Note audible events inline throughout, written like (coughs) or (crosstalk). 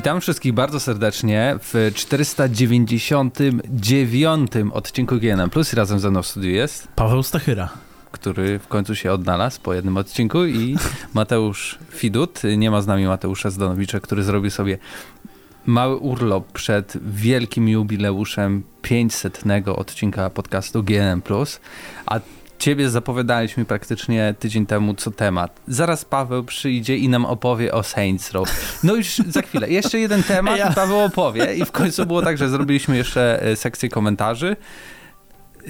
Witam wszystkich bardzo serdecznie w 499 odcinku GNM Plus. Razem ze mną w studiu jest Paweł Stachyra. Który w końcu się odnalazł po jednym odcinku i (laughs) Mateusz Fidut. Nie ma z nami Mateusza Zdanowicza, który zrobił sobie mały urlop przed wielkim jubileuszem 500 odcinka podcastu GNM Plus. A ciebie zapowiadaliśmy praktycznie tydzień temu co temat. Zaraz Paweł przyjdzie i nam opowie o Saints Row. No już za chwilę. Jeszcze jeden temat (laughs) i Paweł opowie. I w końcu było tak, że zrobiliśmy jeszcze e, sekcję komentarzy.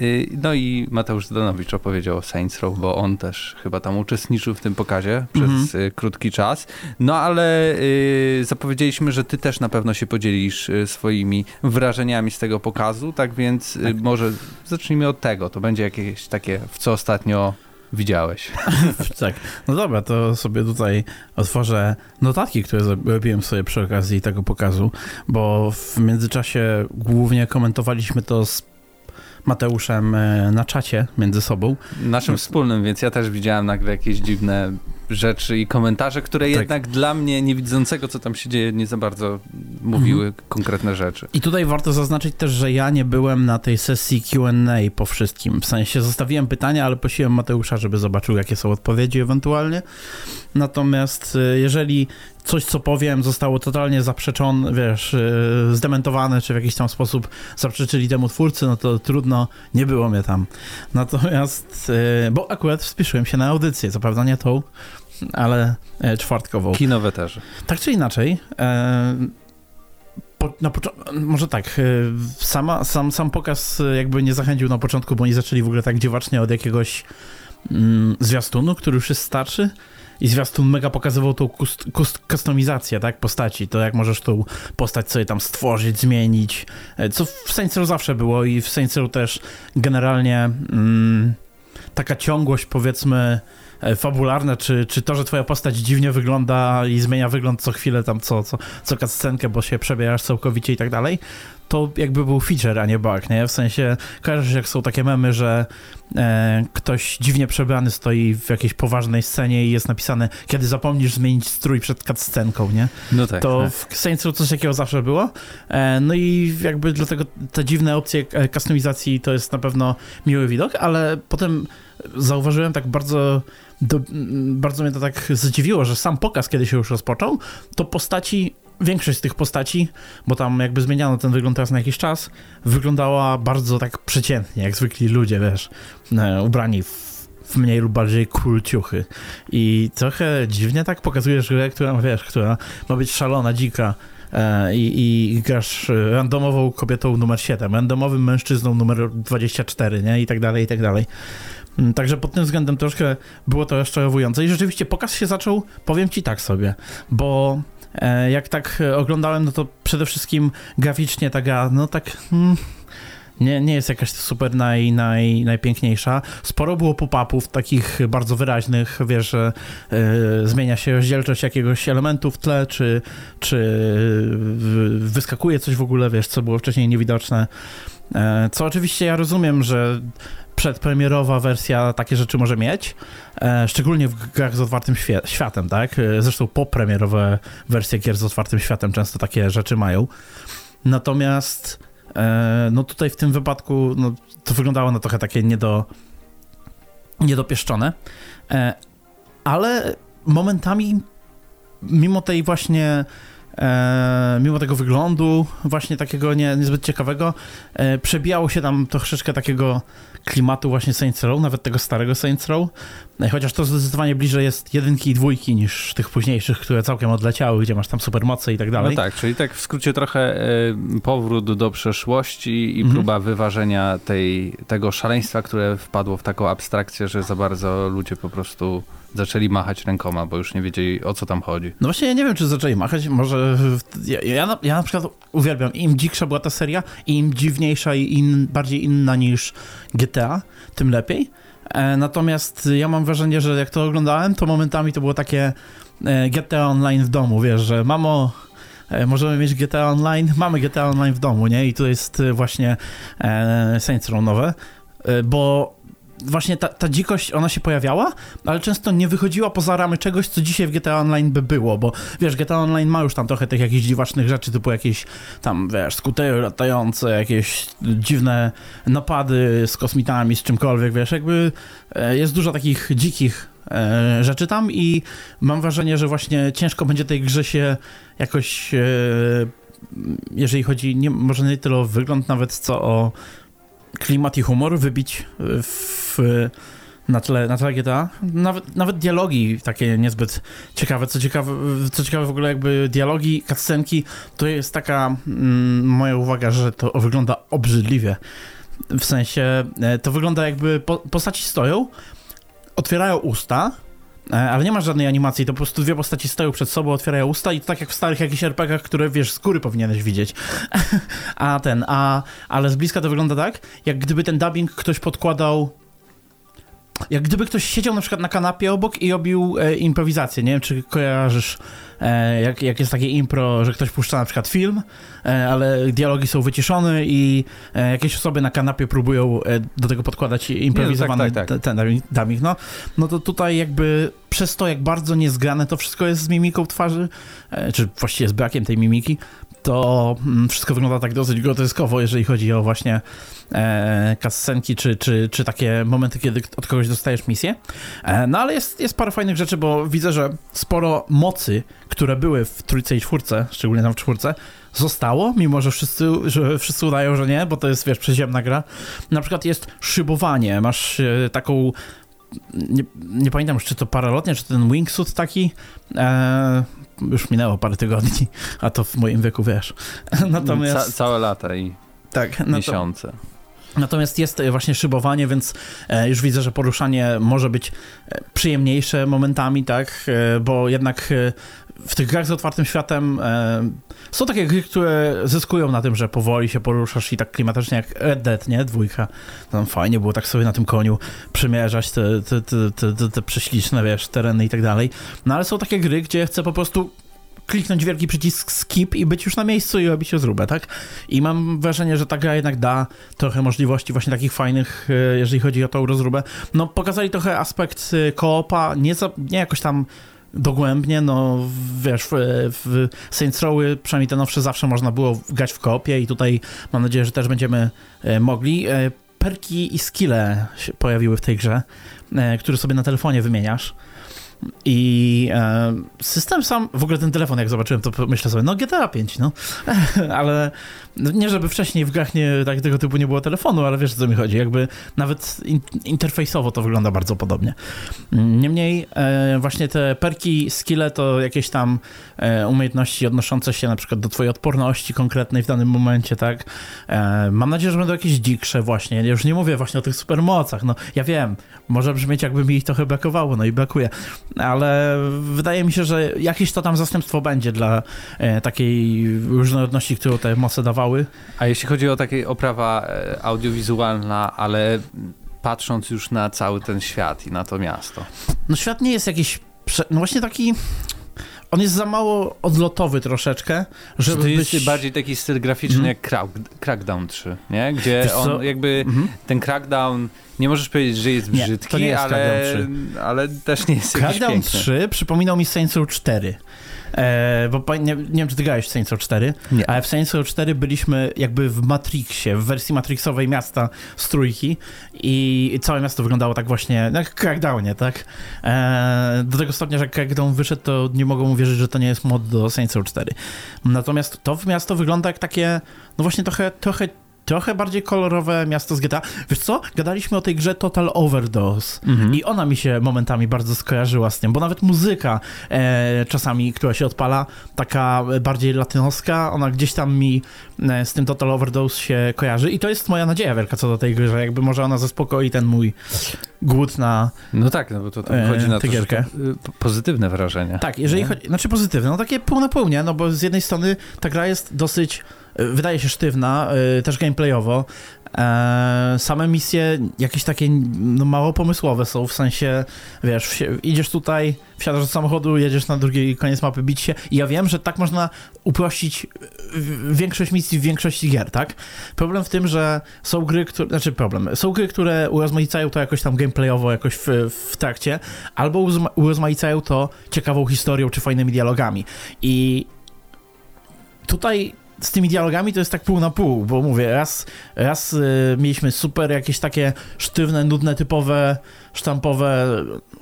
Y, no i Mateusz Zdanowicz opowiedział o Saints Row, bo on też chyba tam uczestniczył w tym pokazie przez mm-hmm. krótki czas. No ale y, zapowiedzieliśmy, że ty też na pewno się podzielisz y, swoimi wrażeniami z tego pokazu, tak więc tak. może zacznijmy od tego. To będzie jakieś takie, w co ostatnio widziałeś. (laughs) tak. No dobra, to sobie tutaj otworzę notatki, które zrobiłem sobie przy okazji tego pokazu, bo w międzyczasie głównie komentowaliśmy to z Mateuszem e, na czacie między sobą. Naszym wspólnym, więc ja też widziałem nagle jakieś dziwne rzeczy i komentarze, które tak. jednak dla mnie, niewidzącego, co tam się dzieje, nie za bardzo mówiły mhm. konkretne rzeczy. I tutaj warto zaznaczyć też, że ja nie byłem na tej sesji Q&A po wszystkim. W sensie zostawiłem pytania, ale prosiłem Mateusza, żeby zobaczył, jakie są odpowiedzi ewentualnie. Natomiast e, jeżeli coś, co powiem, zostało totalnie zaprzeczone, wiesz, e, zdementowane, czy w jakiś tam sposób zaprzeczyli temu twórcy, no to trudno, nie było mnie tam. Natomiast, e, bo akurat wspieszyłem się na audycję, co prawda nie tą, ale e, czwartkową. Kinowe też. Tak czy inaczej, po, na może tak, sama, sam, sam pokaz jakby nie zachęcił na początku, bo oni zaczęli w ogóle tak dziwacznie od jakiegoś mm, zwiastunu, który już jest starszy, i zwiastun mega pokazywał tą kustomizację, tak, postaci, to jak możesz tą postać sobie tam stworzyć, zmienić, e, co w Saints Row zawsze było i w Saints Row też generalnie mm, taka ciągłość, powiedzmy, e, fabularne, czy, czy to, że twoja postać dziwnie wygląda i zmienia wygląd co chwilę, tam co, co, co scenkę, bo się przebierasz całkowicie i tak dalej, to jakby był feature, a nie bug, nie? W sensie, kojarzysz jak są takie memy, że e, ktoś dziwnie przebrany stoi w jakiejś poważnej scenie i jest napisane, kiedy zapomnisz zmienić strój przed cutscenką, nie? No tak. To tak. w Saints coś takiego zawsze było. E, no i jakby dlatego te dziwne opcje e, customizacji to jest na pewno miły widok, ale potem zauważyłem tak bardzo do, bardzo mnie to tak zdziwiło, że sam pokaz, kiedy się już rozpoczął, to postaci większość z tych postaci, bo tam jakby zmieniano ten wygląd teraz na jakiś czas, wyglądała bardzo tak przeciętnie, jak zwykli ludzie, wiesz, e, ubrani w w mniej lub bardziej cool ciuchy. I trochę dziwnie tak pokazujesz grę, która, wiesz, która ma być szalona, dzika, e, i, i grasz randomową kobietą numer 7, randomowym mężczyzną numer 24, nie? I tak dalej, i tak dalej. Mm, także pod tym względem troszkę było to rozczarowujące i rzeczywiście pokaz się zaczął, powiem ci tak sobie, bo E, jak tak oglądałem, no to przede wszystkim graficznie ta gra, no tak... Hmm, nie, nie jest jakaś super naj, naj, najpiękniejsza. Sporo było pop-upów takich bardzo wyraźnych, wiesz, że y, zmienia się rozdzielczość jakiegoś elementu w tle, czy, czy wyskakuje coś w ogóle, wiesz, co było wcześniej niewidoczne. E, co oczywiście ja rozumiem, że przedpremierowa wersja takie rzeczy może mieć, e, szczególnie w grach z otwartym światem, tak? E, zresztą popremierowe wersje gier z otwartym światem często takie rzeczy mają. Natomiast e, no tutaj w tym wypadku no, to wyglądało na trochę takie niedo, niedopieszczone, ale momentami mimo tej właśnie E, mimo tego wyglądu właśnie takiego nie, niezbyt ciekawego, e, przebijało się tam troszeczkę takiego klimatu właśnie Saints Row, nawet tego starego Saints Row, e, chociaż to zdecydowanie bliżej jest jedynki i dwójki niż tych późniejszych, które całkiem odleciały, gdzie masz tam supermoce i tak dalej. No tak, czyli tak w skrócie trochę powrót do przeszłości i mhm. próba wyważenia tej, tego szaleństwa, które wpadło w taką abstrakcję, że za bardzo ludzie po prostu zaczęli machać rękoma, bo już nie wiedzieli o co tam chodzi. No właśnie ja nie wiem, czy zaczęli machać, może ja, ja, na, ja na przykład uwielbiam, im dziksza była ta seria, im dziwniejsza i in, bardziej inna niż GTA, tym lepiej. E, natomiast ja mam wrażenie, że jak to oglądałem, to momentami to było takie e, GTA Online w domu, wiesz, że mamo, e, możemy mieć GTA Online, mamy GTA Online w domu, nie? I to jest właśnie e, Saints Row nowe, e, bo właśnie ta, ta dzikość, ona się pojawiała, ale często nie wychodziła poza ramy czegoś, co dzisiaj w GTA Online by było, bo wiesz, GTA Online ma już tam trochę tych jakichś dziwacznych rzeczy, typu jakieś tam, wiesz, skutery latające, jakieś dziwne napady z kosmitami, z czymkolwiek, wiesz, jakby e, jest dużo takich dzikich e, rzeczy tam i mam wrażenie, że właśnie ciężko będzie tej grze się jakoś, e, jeżeli chodzi nie, może nie tyle o wygląd nawet, co o klimat i humor wybić w, na, tle, na tle GTA. Nawet, nawet dialogi takie niezbyt ciekawe. Co ciekawe, co ciekawe w ogóle jakby dialogi, cutscenki, to jest taka mm, moja uwaga, że to wygląda obrzydliwie. W sensie, e, to wygląda jakby po, postaci stoją, otwierają usta, e, ale nie ma żadnej animacji, to po prostu dwie postaci stoją przed sobą, otwierają usta i to tak jak w starych jakichś RPGach, które wiesz, z góry powinieneś widzieć. (laughs) a ten, a, ale z bliska to wygląda tak, jak gdyby ten dubbing ktoś podkładał jak gdyby ktoś siedział na przykład na kanapie obok i robił e, improwizację. Nie wiem, czy kojarzysz, e, jak, jak jest takie impro, że ktoś puszcza na przykład film, e, ale dialogi są wyciszone i e, jakieś osoby na kanapie próbują e, do tego podkładać improwizowany Nie, tak, tak, tak. ten dubbing. No, no to tutaj jakby przez to, jak bardzo niezgrane to wszystko jest z mimiką twarzy, e, czy właściwie z brakiem tej mimiki, to mm, wszystko wygląda tak dosyć groteskowo, jeżeli chodzi o właśnie e, kascenki, czy, czy, czy takie momenty, kiedy od kogoś dostajesz misję. E, no ale jest, jest parę fajnych rzeczy, bo widzę, że sporo mocy, które były w trójce i czwórce, szczególnie tam w czwórce, zostało, mimo że wszyscy, że wszyscy udają, że nie, bo to jest, wiesz, przyziemna gra. Na przykład jest szybowanie, masz e, taką nie, nie, pamiętam czy to paralotnie, czy ten wingsuit taki. E, już minęło parę tygodni, a to w moim wieku wiesz. (laughs) Natomiast... Ca całe lata i tak, miesiące. No to... Natomiast jest właśnie szybowanie, więc e, już widzę, że poruszanie może być e, przyjemniejsze momentami, tak, e, bo jednak w tych grach z otwartym światem są takie gry, które zyskują na tym, że powoli się poruszasz i tak klimatycznie jak Red Dead, nie? Dwójka. Tam fajnie było tak sobie na tym koniu przymierzać te, te, te, te, te prześliczne, wiesz, tereny i tak dalej. No ale są takie gry, gdzie chcę po prostu kliknąć wielki przycisk skip i być już na miejscu i robić zróbę, tak? I mam wrażenie, że ta gra jednak da trochę możliwości właśnie takich fajnych, e, jeżeli chodzi o tą rozróbę. No, pokazali trochę aspekt e, koopa, nie, nie jakoś tam dogłębnie, no wiesz, w, Saints Rowy, przynajmniej te nowsze, zawsze można było grać w koopie i tutaj mam nadzieję, że też będziemy e, mogli. Perki i skille się pojawiły w tej grze, które sobie na telefonie wymieniasz. I e, system sam, w ogóle ten telefon, jak zobaczyłem, to myślę sobie, no GTA 5, no. (laughs) ale nie żeby wcześniej w grach nie, tak, tego typu nie było telefonu, ale wiesz, o co mi chodzi. Jakby nawet in, interfejsowo to wygląda bardzo podobnie. Niemniej e, właśnie te perki, skille to jakieś tam e, umiejętności odnoszące się na przykład do twojej odporności konkretnej w danym momencie, tak? E, mam nadzieję, że będą jakieś dziksze właśnie. Już nie mówię właśnie o tych supermocach. No, ja wiem, może brzmieć jakby mi ich trochę brakowało, no i brakuje ale wydaje mi się, że jakieś to tam zastępstwo będzie dla e, takiej różnorodności, którą te moce dawały. A jeśli chodzi o takie oprawa e, audiowizualna, ale patrząc już na cały ten świat i na to miasto. No świat nie jest jakiś, no właśnie taki on jest za mało odlotowy troszeczkę, żeby to jest być... bardziej taki styl graficzny mm. jak Crack, Crackdown 3, nie? Gdzie on jakby, mm -hmm. ten Crackdown, nie możesz powiedzieć, że jest brzydki, nie, jest ale, ale też nie jest Crackdown 3 przypominał mi Saints Row 4. E, bo nie, nie wiem, czy ty grałeś w Saints Row 4, nie. ale w Saints Row 4 byliśmy jakby w Matrixie, w wersji Matrixowej miasta z trójki i całe miasto wyglądało tak właśnie, jak Crackdownie, tak? E, do tego stopnia, że jak Crackdown wyszedł, to nie mogą uwierzyć, że to nie jest mod do Saints Row 4. Natomiast to miasto wygląda jak takie, no właśnie trochę, trochę trochę bardziej kolorowe miasto z GTA. Wiesz co? Gadaliśmy o tej grze Total Overdose mhm. i ona mi się momentami bardzo skojarzyła z tym, bo nawet muzyka e, czasami, która się odpala, taka bardziej latynoska, ona gdzieś tam mi e, z tym Total Overdose się kojarzy i to jest moja nadzieja wielka co do tej gry, że jakby może ona zaspokoi ten mój głód na No tak, no bo to tam chodzi na że to, y, pozytywne wrażenie. Tak, jeżeli chodzi, znaczy pozytywne, no takie pół na pół, nie? No bo z jednej strony ta gra jest dosyć wydaje się sztywna, też gameplayowo. E, same misje jakieś takie no, mało pomysłowe są, w sensie, wiesz, idziesz tutaj, wsiadasz do samochodu, jedziesz na drugi koniec mapy bić się i ja wiem, że tak można uprościć większość misji w większości gier, tak? Problem w tym, że są gry, które, znaczy problem, są gry, które urozmaicają to jakoś tam gameplayowo jakoś w, w trakcie, albo urozmaicają to ciekawą historią czy fajnymi dialogami i tutaj z tymi dialogami to jest tak pół na pół, bo mówię, raz, raz y, mieliśmy super jakieś takie sztywne, nudne, typowe, sztampowe,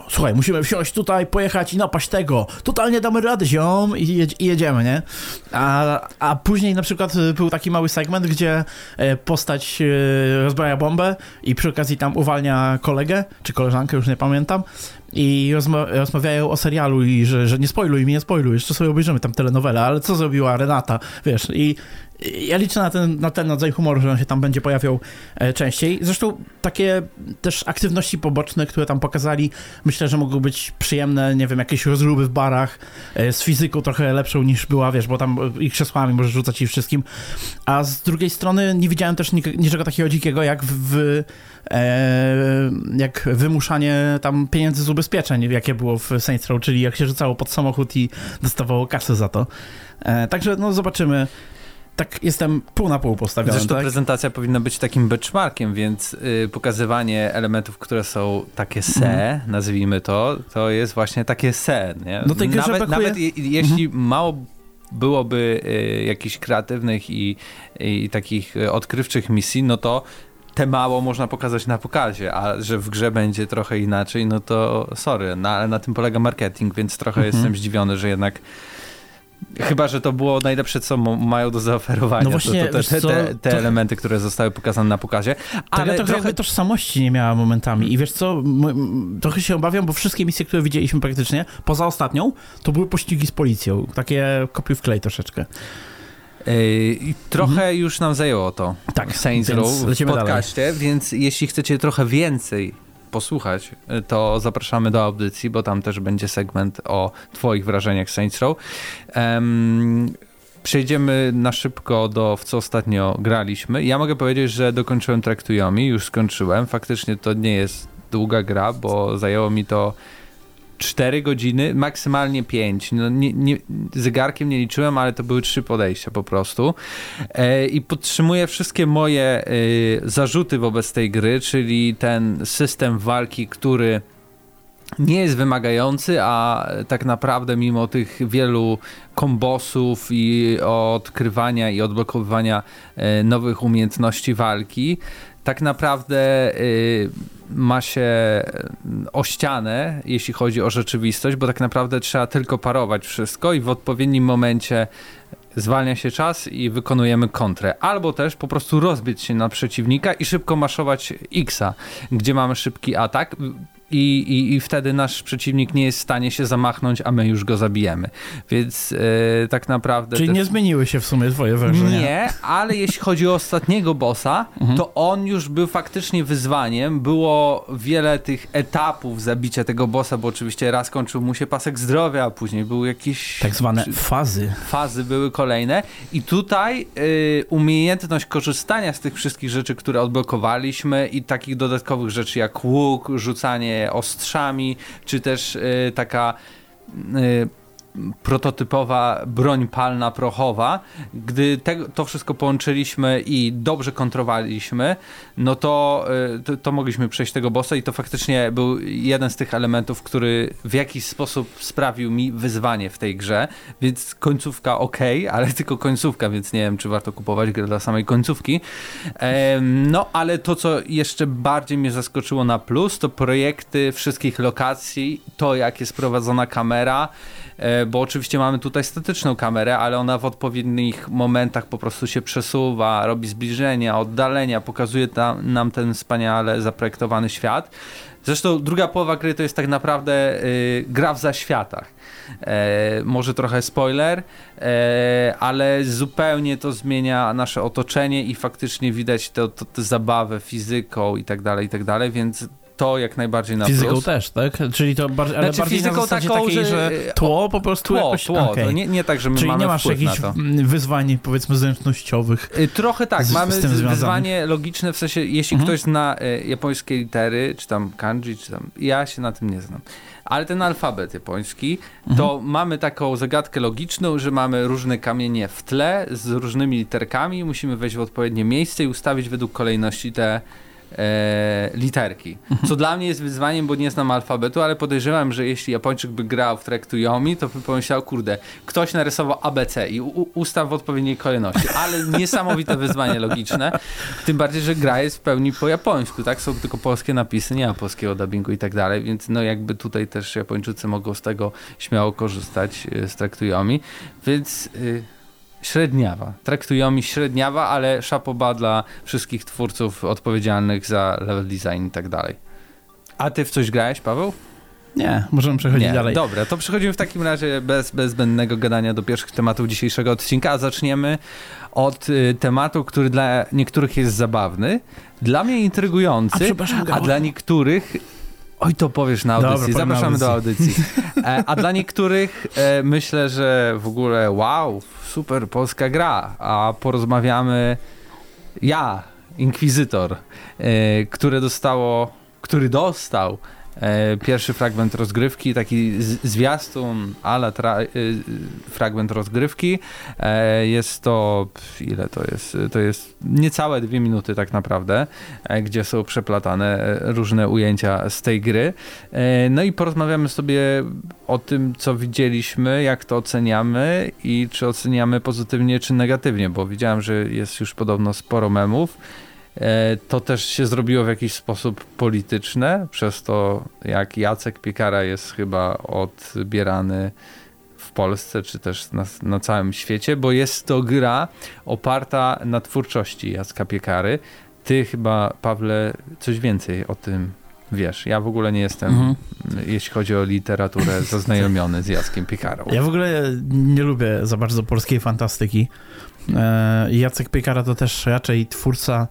słuchaj, musimy wsiąść tutaj, pojechać i napaść tego, totalnie damy radę, ziom, i, i jedziemy, nie? A, a później na przykład był taki mały segment, gdzie e, postać e, rozbraja bombę i przy okazji tam uwalnia kolegę, czy koleżankę, już nie pamiętam, i rozma rozmawiają o serialu i że, że nie spoiluj mi, nie spoiluj, jeszcze sobie obejrzymy tam telenowelę, ale co zrobiła Renata, wiesz, i ja liczę na ten, na ten rodzaj humoru, że on się tam będzie pojawiał e, częściej. Zresztą takie też aktywności poboczne, które tam pokazali, myślę, że mogą być przyjemne, nie wiem, jakieś rozruby w barach, e, z fizyką trochę lepszą niż była, wiesz, bo tam ich krzesłami możesz rzucać i wszystkim. A z drugiej strony nie widziałem też niczego takiego dzikiego, jak w, e, jak wymuszanie tam pieniędzy z ubezpieczeń, jakie było w Saints Row, czyli jak się rzucało pod samochód i dostawało kasę za to. E, także no zobaczymy tak jestem pół na pół postawiony. Zresztą tak? prezentacja powinna być takim benchmarkiem, więc y, pokazywanie elementów, które są takie se, mm. nazwijmy to, to jest właśnie takie se. Nie? No tej nawet, nawet je, jeśli mm. mało byłoby y, jakichś kreatywnych i, i takich y, odkrywczych misji, no to te mało można pokazać na pokazie, a że w grze będzie trochę inaczej, no to sorry, na, na tym polega marketing, więc trochę mm -hmm. jestem zdziwiony, że jednak Chyba, że to było najlepsze, co mają do zaoferowania. No właśnie, to, to, te, te, te elementy, które zostały pokazane na pokazie. Ale trochę, trochę jakby tożsamości nie miała momentami. I wiesz co, trochę się obawiam, bo wszystkie misje, które widzieliśmy praktycznie, poza ostatnią, to były pościgi z policją. Takie kopiuj w klej troszeczkę. I trochę mhm. już nam zajęło to tak, Saints Row w podcaście, dalej. więc jeśli chcecie trochę więcej posłuchać, to zapraszamy do audycji, bo tam też będzie segment o twoich wrażeniach Saints Row. Um, przejdziemy na szybko do w co ostatnio graliśmy. Ja mogę powiedzieć, że dokończyłem Traktujomi, już skończyłem. Faktycznie to nie jest długa gra, bo zajęło mi to 4 godziny, maksymalnie 5. No, nie, nie, zegarkiem nie liczyłem, ale to były trzy podejścia po prostu. E, I podtrzymuję wszystkie moje e, zarzuty wobec tej gry, czyli ten system walki, który nie jest wymagający, a tak naprawdę mimo tych wielu kombosów i odkrywania i odblokowywania e, nowych umiejętności walki, tak naprawdę y, ma się o ścianę, jeśli chodzi o rzeczywistość, bo tak naprawdę trzeba tylko parować wszystko i w odpowiednim momencie zwalnia się czas i wykonujemy kontrę. Albo też po prostu rozbić się na przeciwnika i szybko maszować X-a, gdzie mamy szybki atak i, i, i wtedy nasz przeciwnik nie jest w stanie się zamachnąć, a my już go zabijemy. Więc e, tak naprawdę... Czyli nie zmieniły się w sumie twoje wrażenia? Nie, ale jeśli chodzi o ostatniego bossa, mhm. to on już był faktycznie wyzwaniem. Było wiele tych etapów zabicia tego bossa, bo oczywiście raz kończył mu się pasek zdrowia, a później były jakieś... Tak zwane fazy. Fazy były kolejne i tutaj y, umiejętność korzystania z tych wszystkich rzeczy, które odblokowaliśmy i takich dodatkowych rzeczy jak łuk, rzucanie ostrzami, czy też y, taka y, prototypowa broń palna prochowa. Gdy te, to wszystko połączyliśmy i dobrze kontrowaliśmy, no to, y, to, to, mogliśmy przejść tego bossa i to faktycznie był jeden z tych elementów, który w jakiś sposób sprawił mi wyzwanie w tej grze, więc końcówka ok, ale (laughs) tylko końcówka, więc nie wiem, czy warto kupować grę dla samej końcówki. No, ale to, co jeszcze bardziej mnie zaskoczyło na plus, to projekty wszystkich lokacji, to jak jest prowadzona kamera, bo oczywiście mamy tutaj statyczną kamerę, ale ona w odpowiednich momentach po prostu się przesuwa, robi zbliżenia, oddalenia, pokazuje tam, nam ten wspaniale zaprojektowany świat. Zresztą druga połowa gry to jest tak naprawdę y, gra w zaświatach. E, może trochę spoiler, e, ale zupełnie to zmienia nasze otoczenie i faktycznie widać tę zabawę fizyką i tak dalej, i tak dalej, więc to jak najbardziej na Fizyką plus. też, tak? Czyli to bar ale Znaczy, bardziej na fizyką zasadzie taką, takiej, że- że tło po prostu Tło, jakoś... tło. To nie, nie tak, że my Czyli mamy nie masz jakichś na wyzwań, powiedzmy, zręcznościowych. Y, Trochę tak, z- mamy z wyzwanie logiczne, w sensie jeśli Mhm. ktoś zna y, japońskie litery, czy tam kanji, czy tam, ja się na tym nie znam, ale ten alfabet japoński, to Mhm. mamy taką zagadkę logiczną, że mamy różne kamienie w tle z różnymi literkami, musimy wejść w odpowiednie miejsce i ustawić według kolejności te e, literki. Co dla mnie jest wyzwaniem, bo nie znam alfabetu, ale podejrzewam, że jeśli Japończyk by grał w Trek to Yomi, to by pomyślał, kurde, ktoś narysował ABC i ustaw w odpowiedniej kolejności. Ale niesamowite wyzwanie logiczne. Tym bardziej, że gra jest w pełni po japońsku, tak? Są tylko polskie napisy, nie ma polskiego dubbingu i tak dalej, więc no jakby tutaj też Japończycy mogą z tego śmiało korzystać y, z Trek to Yomi. Więc... Y, Średniawa. Traktują mi średniawa, ale szapoba dla wszystkich twórców odpowiedzialnych za level design i tak dalej. A ty w coś grałeś, Paweł? Nie, możemy przechodzić Nie. dalej. Dobra, to przechodzimy w takim razie bez, bez zbędnego gadania do pierwszych tematów dzisiejszego odcinka, a zaczniemy od y, tematu, który dla niektórych jest zabawny, dla mnie A intrygujący, a Gabor. dla niektórych... Oj, to powiesz na Dobra, audycji. powiem na Zapraszamy do audycji. audycji. (laughs) E, a dla niektórych e, myślę, że w ogóle wow, super polska gra. A porozmawiamy ja, Inkwizytor, e, które dostało, który dostał pierwszy fragment rozgrywki, taki zwiastun, ala e, fragment rozgrywki. E, jest to, ile to jest? To jest niecałe dwie minuty tak naprawdę, e, gdzie są przeplatane e, różne ujęcia z tej gry. E, No i porozmawiamy sobie o tym, co widzieliśmy, jak to oceniamy i czy oceniamy pozytywnie, czy negatywnie, bo widziałem, że jest już podobno sporo memów. E, To też się zrobiło w jakiś sposób polityczne, przez to jak Jacek Piekara jest chyba odbierany w Polsce, czy też na, na całym świecie, bo jest to gra oparta na twórczości Jacka Piekary. Ty chyba, Pawle, coś więcej o tym wiesz. Ja w ogóle nie jestem, Mhm. jeśli chodzi o literaturę, (laughs) zaznajomiony z Jackiem Piekarą. Ja w ogóle nie lubię za bardzo polskiej fantastyki. E, Jacek Piekara to też raczej twórca,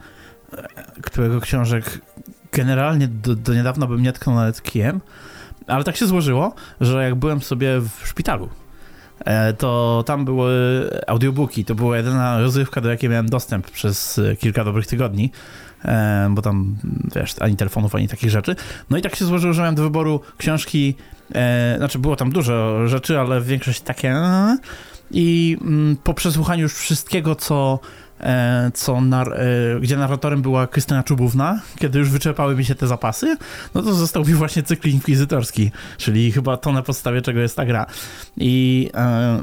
którego książek generalnie do, do niedawna bym nie tknął nawet kijem, ale tak się złożyło, że jak byłem sobie w szpitalu, e, to tam były audiobooki, to była jedyna rozrywka, do jakiej miałem dostęp przez e, kilka dobrych tygodni, e, bo tam, wiesz, ani telefonów, ani takich rzeczy. No i tak się złożyło, że miałem do wyboru książki znaczy, było tam dużo rzeczy, ale większość takie. I mm, po przesłuchaniu już wszystkiego, co. E, co nar- e, gdzie narratorem była Krystyna Czubówna, kiedy już wyczerpały mi się te zapasy, no to został mi właśnie cykl inkwizytorski, czyli chyba to na podstawie czego jest ta gra. I e,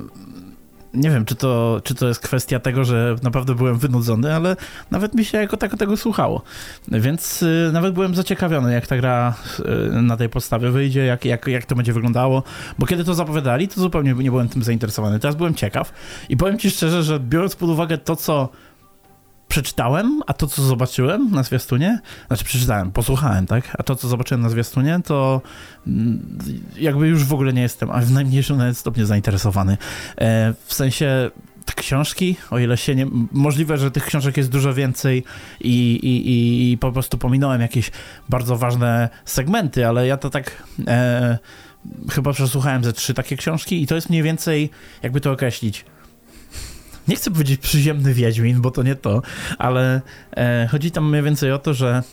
nie wiem, czy to, czy to jest kwestia tego, że naprawdę byłem wynudzony, ale nawet mi się jako tako tego słuchało. Więc y, nawet byłem zaciekawiony, jak ta gra na tej podstawie wyjdzie, jak, jak, jak to będzie wyglądało, bo kiedy to zapowiadali, to zupełnie nie byłem tym zainteresowany. Teraz byłem ciekaw i powiem ci szczerze, że biorąc pod uwagę to, co przeczytałem, a to, co zobaczyłem na zwiastunie, znaczy przeczytałem, posłuchałem, tak, a to, co zobaczyłem na zwiastunie, to mm, jakby już w ogóle nie jestem, a w najmniejszym nawet stopniu zainteresowany. E, w sensie książki, o ile się nie... Możliwe, że tych książek jest dużo więcej i, i, i, i po prostu pominąłem jakieś bardzo ważne segmenty, ale ja to tak... E, chyba przesłuchałem ze trzy takie książki i to jest mniej więcej, jakby to określić, nie chcę powiedzieć przyziemny Wiedźmin, bo to nie to, ale e, chodzi tam mniej więcej o to, że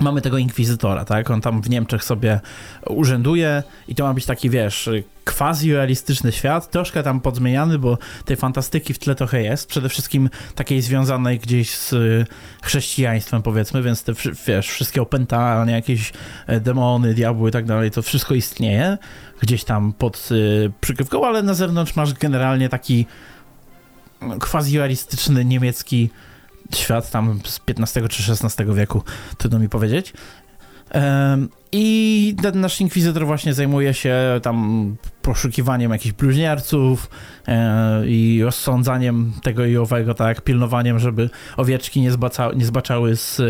mamy tego inkwizytora, tak? On tam w Niemczech sobie urzęduje i to ma być taki, wiesz, quasi-realistyczny świat, troszkę tam podzmieniany, bo tej fantastyki w tle trochę jest, przede wszystkim takiej związanej gdzieś z y, chrześcijaństwem, powiedzmy, więc te, wiesz, wszystkie opętania, jakieś e, demony, diabły i tak dalej, to wszystko istnieje gdzieś tam pod y, przykrywką, ale na zewnątrz masz generalnie taki quasi-realistyczny niemiecki świat tam z XV czy XVI wieku, trudno mi powiedzieć. I ten nasz inkwizytor właśnie zajmuje się tam poszukiwaniem jakichś bluźnierców e, i rozsądzaniem tego i owego, tak, pilnowaniem, żeby owieczki nie, zbaca, nie zbaczały z,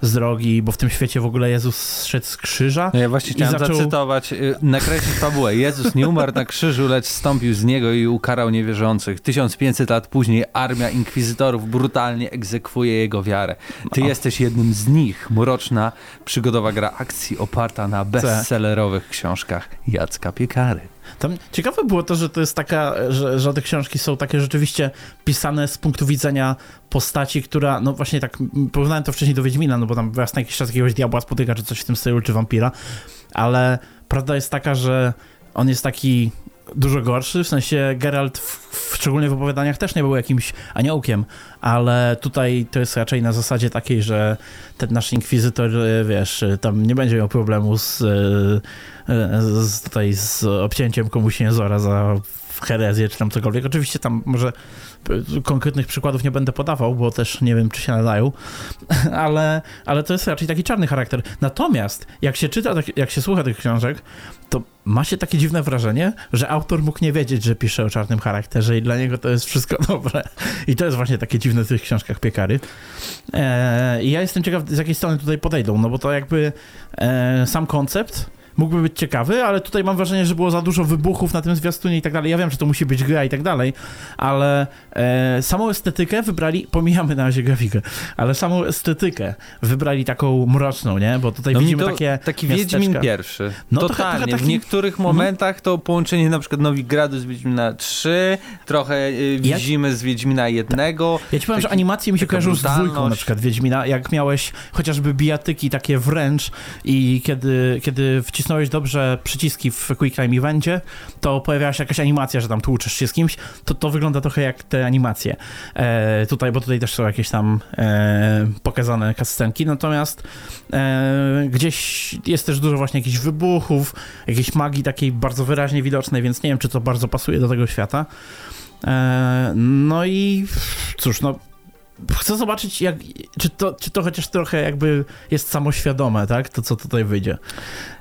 z drogi, bo w tym świecie w ogóle Jezus szedł z krzyża. No ja właśnie chciałem zaczął... zacytować, y, nakreślić fabułę. Jezus nie umarł na krzyżu, lecz stąpił z niego i ukarał niewierzących. 1500 lat później armia inkwizytorów brutalnie egzekwuje jego wiarę. Ty o. jesteś jednym z nich. Mroczna, przygodowa gra akcji oparta na bestsellerowych książkach Jacka Piekary. Tam ciekawe było to, że to jest taka, że, że te książki są takie rzeczywiście pisane z punktu widzenia postaci, która, no właśnie tak, porównałem to wcześniej do Wiedźmina, no bo tam raz na jakiś czas jakiegoś diabła spotyka, czy coś w tym stylu, czy wampira, ale prawda jest taka, że on jest taki dużo gorszy, w sensie Geralt w, w, szczególnie w opowiadaniach też nie był jakimś aniołkiem, ale tutaj to jest raczej na zasadzie takiej, że ten nasz inkwizytor, e, wiesz, e, tam nie będzie miał problemu z, e, z tutaj z obcięciem komuś jęzora za herezję czy tam cokolwiek. Oczywiście tam może konkretnych przykładów nie będę podawał, bo też nie wiem, czy się nadają, (laughs) ale, ale to jest raczej taki czarny charakter. Natomiast jak się czyta, jak się słucha tych książek, to ma się takie dziwne wrażenie, że autor mógł nie wiedzieć, że pisze o czarnym charakterze i dla niego to jest wszystko (laughs) dobre. I to jest właśnie takie dziwne w tych książkach piekary. Eee, I ja jestem ciekaw, z jakiej strony tutaj podejdą, no bo to jakby e, sam koncept mógłby być ciekawy, ale tutaj mam wrażenie, że było za dużo wybuchów na tym zwiastunie i tak dalej. Ja wiem, że to musi być gra i tak dalej, ale e, samą estetykę wybrali, pomijamy na razie grafikę, ale samą estetykę wybrali taką mroczną, nie? Bo tutaj no widzimy to, takie Taki miasteczka. Wiedźmin pierwszy. No Totalnie. Taki... W niektórych mhm. momentach to połączenie na przykład Nowigradu z Wiedźmina 3, trochę y, Widzimy ja... z Wiedźmina jednego. Ja ci powiem, że animacje mi się kojarzą z dwójką na przykład Wiedźmina, jak miałeś chociażby bijatyki takie wręcz i kiedy, kiedy wcisnąłeś wcisnąłeś dobrze przyciski w Quick Time Evencie, to pojawiała się jakaś animacja, że tam tłuczesz się z kimś, to to wygląda trochę jak te animacje. E, tutaj, bo tutaj też są jakieś tam e, pokazane kascenki, natomiast e, gdzieś jest też dużo właśnie jakichś wybuchów, jakiejś magii takiej bardzo wyraźnie widocznej, więc nie wiem, czy to bardzo pasuje do tego świata. E, no i cóż, no chcę zobaczyć, jak, czy, to, czy to chociaż trochę jakby jest samoświadome, tak? To, co tutaj wyjdzie.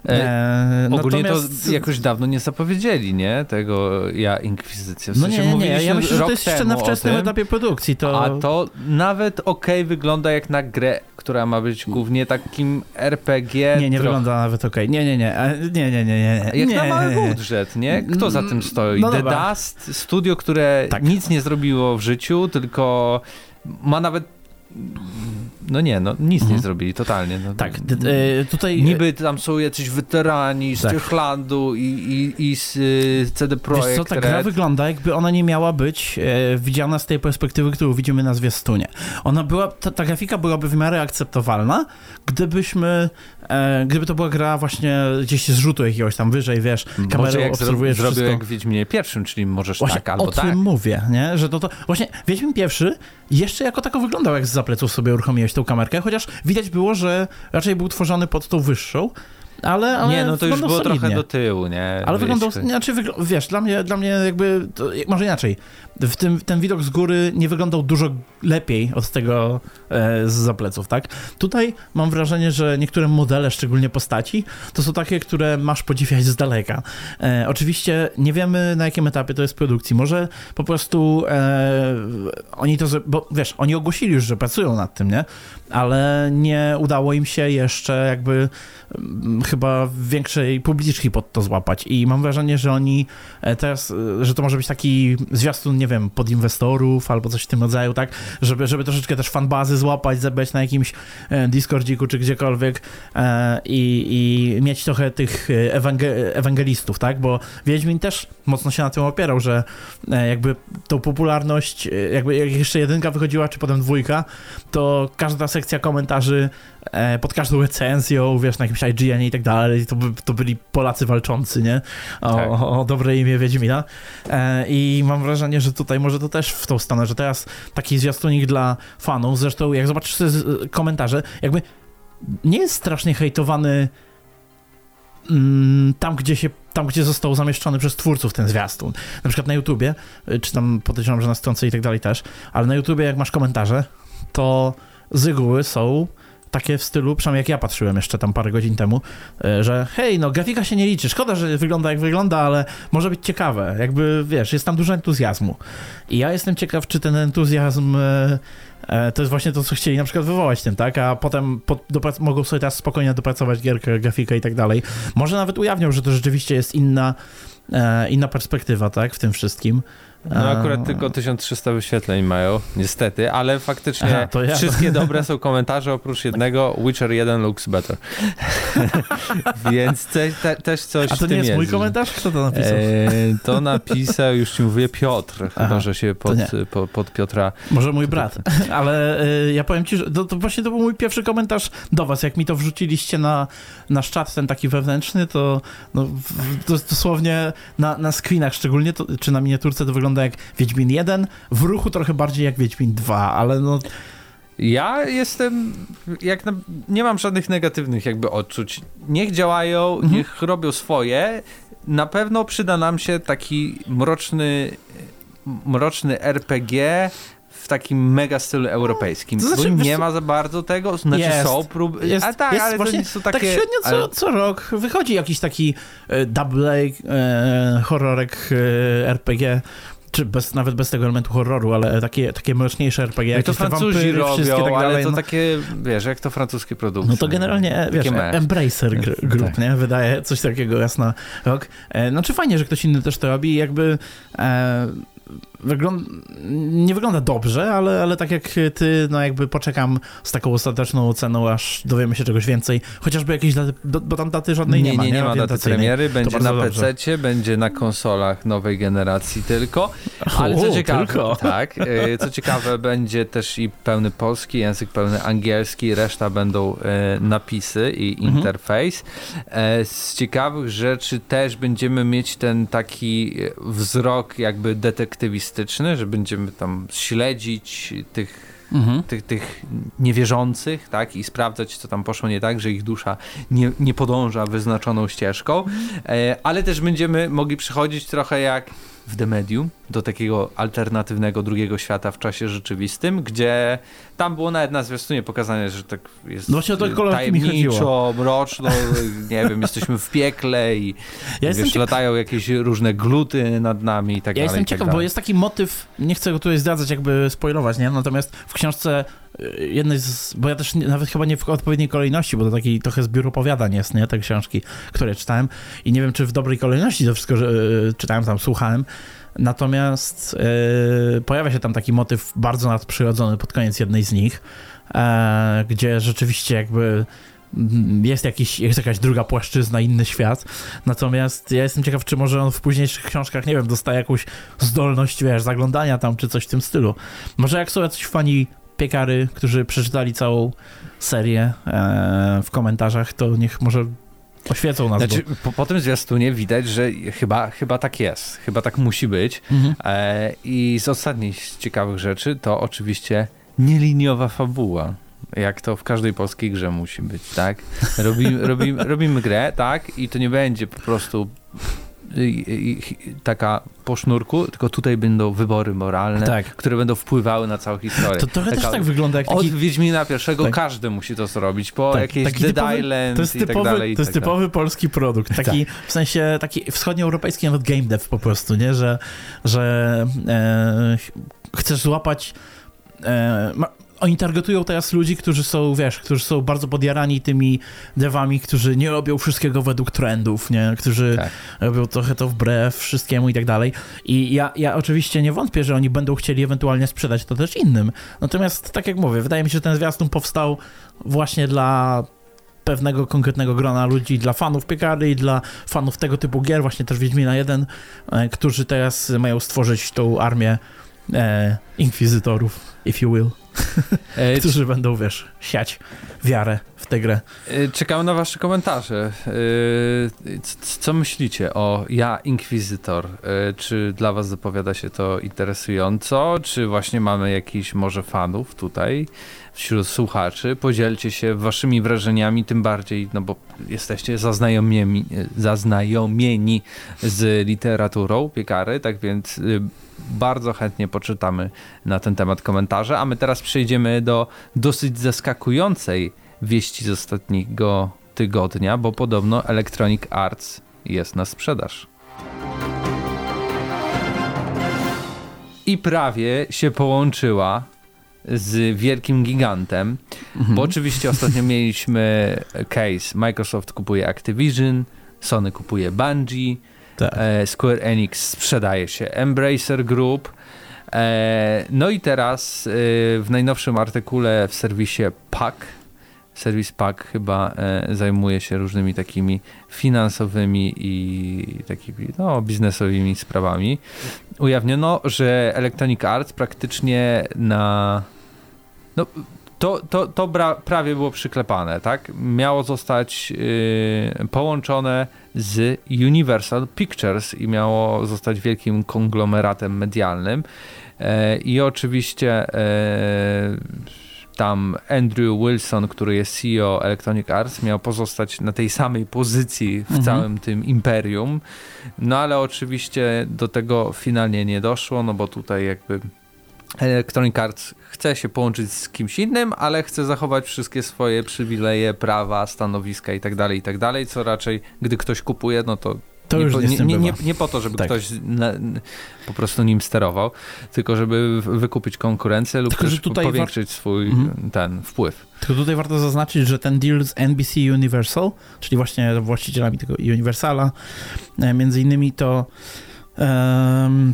E, e ogólnie natomiast... to jakoś dawno nie zapowiedzieli, nie? Tego ja Inkwizycja. W sensie no nie, nie, nie. ja myślę, że to jest jeszcze na wczesnym etapie produkcji. To... A to nawet ok wygląda jak na grę, która ma być głównie takim RPG. Nie, nie trochę... wygląda nawet ok. Nie, nie, nie. Nie, nie, nie, nie. Jak nie, na mały budżet, nie? Kto za tym stoi? No The Dust, studio, które tak. nic nie zrobiło w życiu, tylko ma nawet no nie, no nic mhm. nie zrobili, totalnie. No, tak, e, tutaj... Niby tam są jacyś weterani z tak. Irlandu i, i, i z y, CD Projekt Wiesz co, ta gra wygląda jakby ona nie miała być e, widziana z tej perspektywy, którą widzimy na zwiastunie. Ona była, ta, ta grafika byłaby w miarę akceptowalna, gdybyśmy, e, gdyby to była gra właśnie gdzieś z rzutu jakiegoś tam wyżej, wiesz, kamerą obserwujesz zro, zrobił jak w Wiedźminie pierwszym, czyli możesz właśnie tak albo o tak. o tym mówię, nie? Że to, to, właśnie Wiedźmin pierwszy jeszcze jako tako wyglądał, jak z zapleców sobie uruchomiłeś tą kamerkę, chociaż widać było, że raczej był tworzony pod tą wyższą, ale, ale Nie, no to już było solidnie. trochę do tyłu, nie? Ale wyglądał, znaczy, wiesz, dla mnie, dla mnie jakby, to, może inaczej, w tym, ten widok z góry nie wyglądał dużo lepiej od tego e, z zapleców, tak? Tutaj mam wrażenie, że niektóre modele, szczególnie postaci, to są takie, które masz podziwiać z daleka. E, oczywiście nie wiemy, na jakim etapie to jest produkcji. Może po prostu e, oni to, bo wiesz, oni ogłosili już, że pracują nad tym, nie? Ale nie udało im się jeszcze jakby chyba większej publiczki pod to złapać. I mam wrażenie, że oni e, teraz, e, że to może być taki zwiastun, nie wiem, pod inwestorów albo coś w tym rodzaju, tak, żeby, żeby troszeczkę też fanbazy złapać, zebrać na jakimś e, Discordziku czy gdziekolwiek i, i mieć trochę tych ewangel ewangelistów, tak, bo Wiedźmin też mocno się na tym opierał, że jakby tą popularność, jakby jak jeszcze jedynka wychodziła, czy potem dwójka, to każda sekcja komentarzy pod każdą recenzją, wiesz, na jakimś IGN i tak dalej, to, to byli Polacy walczący, nie? O, tak. o, o dobre imię Wiedźmina. E, I mam wrażenie, że tutaj może to też w tą stronę, że teraz taki zwiastunik dla fanów, zresztą jak zobaczysz te komentarze, jakby nie jest strasznie hejtowany mm, tam, gdzie się tam, gdzie został zamieszczony przez twórców ten zwiastun. Na przykład na YouTubie, y, czy tam podejrzewam, że na stronce i tak dalej też, ale na YouTubie jak masz komentarze, to z reguły są takie w stylu, przynajmniej jak ja patrzyłem jeszcze tam parę godzin temu, e, że hej, no grafika się nie liczy, szkoda, że wygląda jak wygląda, ale może być ciekawe, jakby wiesz, jest tam dużo entuzjazmu. I ja jestem ciekaw, czy ten entuzjazm e, e, to jest właśnie to, co chcieli na przykład wywołać tym, tak? A potem pod, mogą sobie teraz spokojnie dopracować gierkę, grafikę i tak dalej. Może nawet ujawnią, że to rzeczywiście jest inna, inna perspektywa, tak? W tym wszystkim. No akurat tylko 1300 wyświetleń mają, niestety, ale faktycznie Aha, ja. wszystkie dobre są komentarze oprócz jednego Witcher 1 looks better. (laughs) Więc te, te, też coś A to nie jest, jest mój komentarz? Kto to napisał? E, to napisał, już ci mówię, Piotr. Aha, chyba, że się pod, po, pod Piotra... Może mój brat, ale e, ja powiem ci, że to, to, właśnie to był mój pierwszy komentarz do was. Jak mi to wrzuciliście na nasz czat, ten taki wewnętrzny, to, no, dosłownie na, na screenach szczególnie, to, czy na miniaturce to wygląda wygląda jak Wiedźmin 1, w ruchu trochę bardziej jak Wiedźmin 2, ale no... Ja jestem, jak na, nie mam żadnych negatywnych jakby odczuć. Niech działają, mhm. niech robią swoje. Na pewno przyda nam się taki mroczny, mroczny RPG w takim mega stylu europejskim. To znaczy, nie ma za bardzo tego, znaczy jest, są próby. Jest, a tak, jest ale właśnie, to są takie... Tak średnio co, ale... co rok wychodzi jakiś taki e, double e, horrorek e, RPG czy bez, nawet bez tego elementu horroru, ale takie, takie mroczniejsze RPG, jak to Francuzi wampiry, robią, tak dalej, ale to no. takie, wiesz, jak to francuskie produkcje. No to generalnie, wiesz, Embracer Group, tak. nie? Wydaje coś takiego raz na rok. E, znaczy fajnie, że ktoś inny też to robi jakby e, wygląda, nie wygląda dobrze, ale, ale tak jak ty, no jakby poczekam z taką ostateczną oceną, aż dowiemy się czegoś więcej. Chociażby jakieś daty, bo tam daty żadnej nie, nie ma. Nie, nie, nie ma daty premiery, będzie na PC, będzie na konsolach nowej generacji tylko. Ale co ciekawe, tylko. (laughs) tak, e, co ciekawe, będzie też i pełny polski język, pełny angielski, reszta będą e, napisy i mhm. interfejs. Mhm. Z ciekawych rzeczy też będziemy mieć ten taki wzrok jakby detektywistyczny że będziemy tam śledzić tych Mhm. Tych, tych niewierzących, tak, i sprawdzać, co tam poszło nie tak, że ich dusza nie, nie podąża wyznaczoną ścieżką, e, ale też będziemy mogli przychodzić trochę jak w The Medium, do takiego alternatywnego drugiego świata w czasie rzeczywistym, gdzie tam było nawet na zwiastunie pokazane, że tak jest no właśnie to tajemniczo, mroczno, (laughs) nie wiem, jesteśmy w piekle i ja wiesz, latają jakieś różne gluty nad nami i tak ja dalej. Ja jestem tak ciekaw, bo jest taki motyw, nie chcę go tutaj zdradzać, jakby spoilować, nie? Natomiast w książce y, jednej z, bo ja też nie, nawet chyba nie w odpowiedniej kolejności, bo to taki trochę zbiór opowiadań jest, nie? Te książki, które czytałem i nie wiem, czy w dobrej kolejności to wszystko że, y, czytałem tam, słuchałem, Natomiast yy, pojawia się tam taki motyw bardzo nadprzyrodzony pod koniec jednej z nich, yy, gdzie rzeczywiście jakby mm, jest, jakiś, jest jakaś druga płaszczyzna, inny świat. Natomiast ja jestem ciekaw, czy może on w późniejszych książkach, nie wiem, dostaje jakąś zdolność, wiesz, zaglądania tam, czy coś w tym stylu. Może jak są jacyś fani piekary, którzy przeczytali całą serię e, w komentarzach, to niech może Oświecą nas. Znaczy, po, po tym zwiastunie widać, że chyba, chyba tak jest. Chyba tak musi być. Mhm. E, I z ostatnich ciekawych rzeczy to oczywiście nieliniowa fabuła. Jak to w każdej polskiej grze musi być, tak? Robimy, robimy, robimy grę, tak? I to nie będzie po prostu taka po sznurku, tylko tutaj będą wybory moralne, tak. które będą wpływały na całą historię. To trochę taka, też tak wygląda jak taki... Od Wiedźmina pierwszego tak. każdy musi to zrobić, po tak, jakieś taki Dead typowy, Island to jest typowy, i tak dalej. To jest tak typowy polski produkt, taki tak. w sensie taki wschodnioeuropejski nawet game dev po prostu, nie? Że, że e, chcesz złapać e, oni targetują teraz ludzi, którzy są, wiesz, którzy są bardzo podjarani tymi devami, którzy nie robią wszystkiego według trendów, nie? Którzy tak. robią trochę to wbrew wszystkiemu i tak dalej. I ja, ja oczywiście nie wątpię, że oni będą chcieli ewentualnie sprzedać to też innym. Natomiast, tak jak mówię, wydaje mi się, że ten zwiastun powstał właśnie dla pewnego konkretnego grona ludzi, dla fanów piekary i dla fanów tego typu gier, właśnie też Wiedźmina 1, e, którzy teraz mają stworzyć tą armię e, inkwizytorów, if you will. (laughs) E, którzy będą, wiesz, siać wiarę w tę grę. E, czekam na wasze komentarze. E, co myślicie o Ja Inkwizytor? Czy dla was zapowiada się to interesująco? Czy właśnie mamy jakiś może fanów tutaj wśród słuchaczy? Podzielcie się waszymi wrażeniami, tym bardziej, no bo jesteście zaznajomieni, zaznajomieni z literaturą piekary, tak więc bardzo chętnie poczytamy na ten temat komentarze, a my teraz przejdziemy do dosyć zaskakującej wieści z ostatniego tygodnia, bo podobno Electronic Arts jest na sprzedaż. I prawie się połączyła z wielkim gigantem, mhm. bo oczywiście ostatnio (laughs) mieliśmy case Microsoft kupuje Activision, Sony kupuje Bungie, tak. E, Square Enix sprzedaje się Embracer Group, e, no i teraz e, w najnowszym artykule w serwisie PAC serwis PAK chyba zajmuje się różnymi takimi finansowymi i takimi no, biznesowymi sprawami. Ujawniono, że Electronic Arts praktycznie na no, to, to, to prawie było przyklepane, tak? Miało zostać yy, połączone z Universal Pictures i miało zostać wielkim konglomeratem medialnym. Yy, I oczywiście yy, tam Andrew Wilson, który jest CEO Electronic Arts, miał pozostać na tej samej pozycji w mhm. całym tym imperium. No ale oczywiście do tego finalnie nie doszło, no bo tutaj jakby Electronic Arts chce się połączyć z kimś innym, ale chce zachować wszystkie swoje przywileje, prawa, stanowiska itd., tak itd., tak co raczej, gdy ktoś kupuje, no to to nie, już nie, nie, nie, nie, po to, żeby tak. ktoś na, po prostu nim sterował, tylko żeby wykupić konkurencję lub tylko, też powiększyć swój mhm. ten wpływ. Tylko tutaj warto zaznaczyć, że ten deal z NBC Universal, czyli właśnie właścicielami tego Universala, e, między innymi to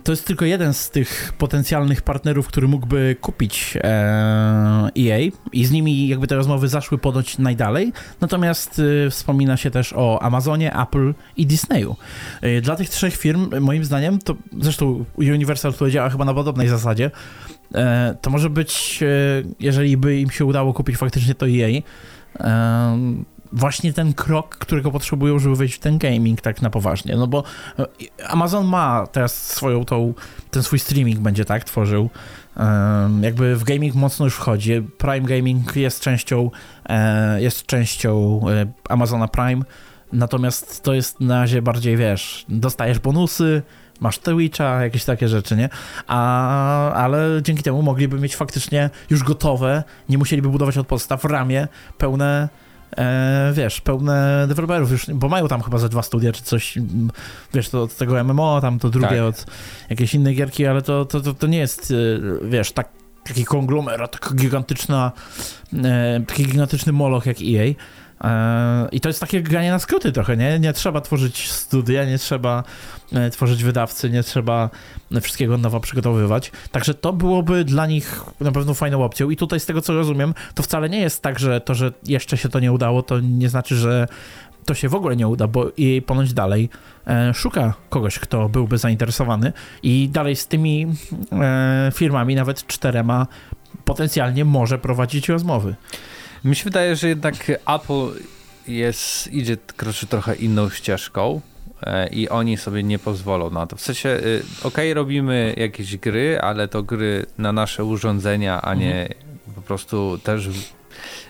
to jest tylko jeden z tych potencjalnych partnerów, który mógłby kupić EA i z nimi jakby te rozmowy zaszły ponoć najdalej. Natomiast y, wspomina się też o Amazonie, Apple i Disneyu. Y, dla tych trzech firm, moim zdaniem, to zresztą Universal tutaj działa chyba na podobnej zasadzie, e, to może być, e, jeżeli by im się udało kupić faktycznie to EA, właśnie ten krok, którego potrzebują, żeby wejść w ten gaming tak na poważnie. No bo e, Amazon ma teraz swoją tą, ten swój streaming będzie tak tworzył. jakby w gaming mocno już wchodzi. Prime Gaming jest częścią, e, jest częścią e, Amazona Prime, natomiast to jest na razie bardziej, wiesz, dostajesz bonusy, masz Twitcha, jakieś takie rzeczy, nie? A, ale dzięki temu mogliby mieć faktycznie już gotowe, nie musieliby budować od podstaw ramię pełne e, wiesz, pełne deweloperów już, bo mają tam chyba ze dwa studia czy coś, wiesz, to od tego MMO, tam to drugie tak. od jakiejś innej gierki, ale to, to, to, to nie jest, e, wiesz, tak taki konglomerat, taka gigantyczna, e, taki gigantyczny moloch jak EA, E, I to jest takie granie na skróty trochę, nie? Nie trzeba tworzyć studia, nie trzeba tworzyć wydawcy, nie trzeba wszystkiego nowo przygotowywać. Także to byłoby dla nich na pewno fajną opcją. I tutaj z tego co rozumiem, to wcale nie jest tak, że to, że jeszcze się to nie udało, to nie znaczy, że to się w ogóle nie uda, bo jej ponoć dalej e, szuka kogoś, kto byłby zainteresowany i dalej z tymi firmami, nawet czterema, potencjalnie może prowadzić rozmowy. Mi się wydaje, że jednak Apple jest, idzie, kroczy trochę inną ścieżką e, i oni sobie nie pozwolą na to. W sensie, y, ok, robimy jakieś gry, ale to gry na nasze urządzenia, a nie mhm. po prostu też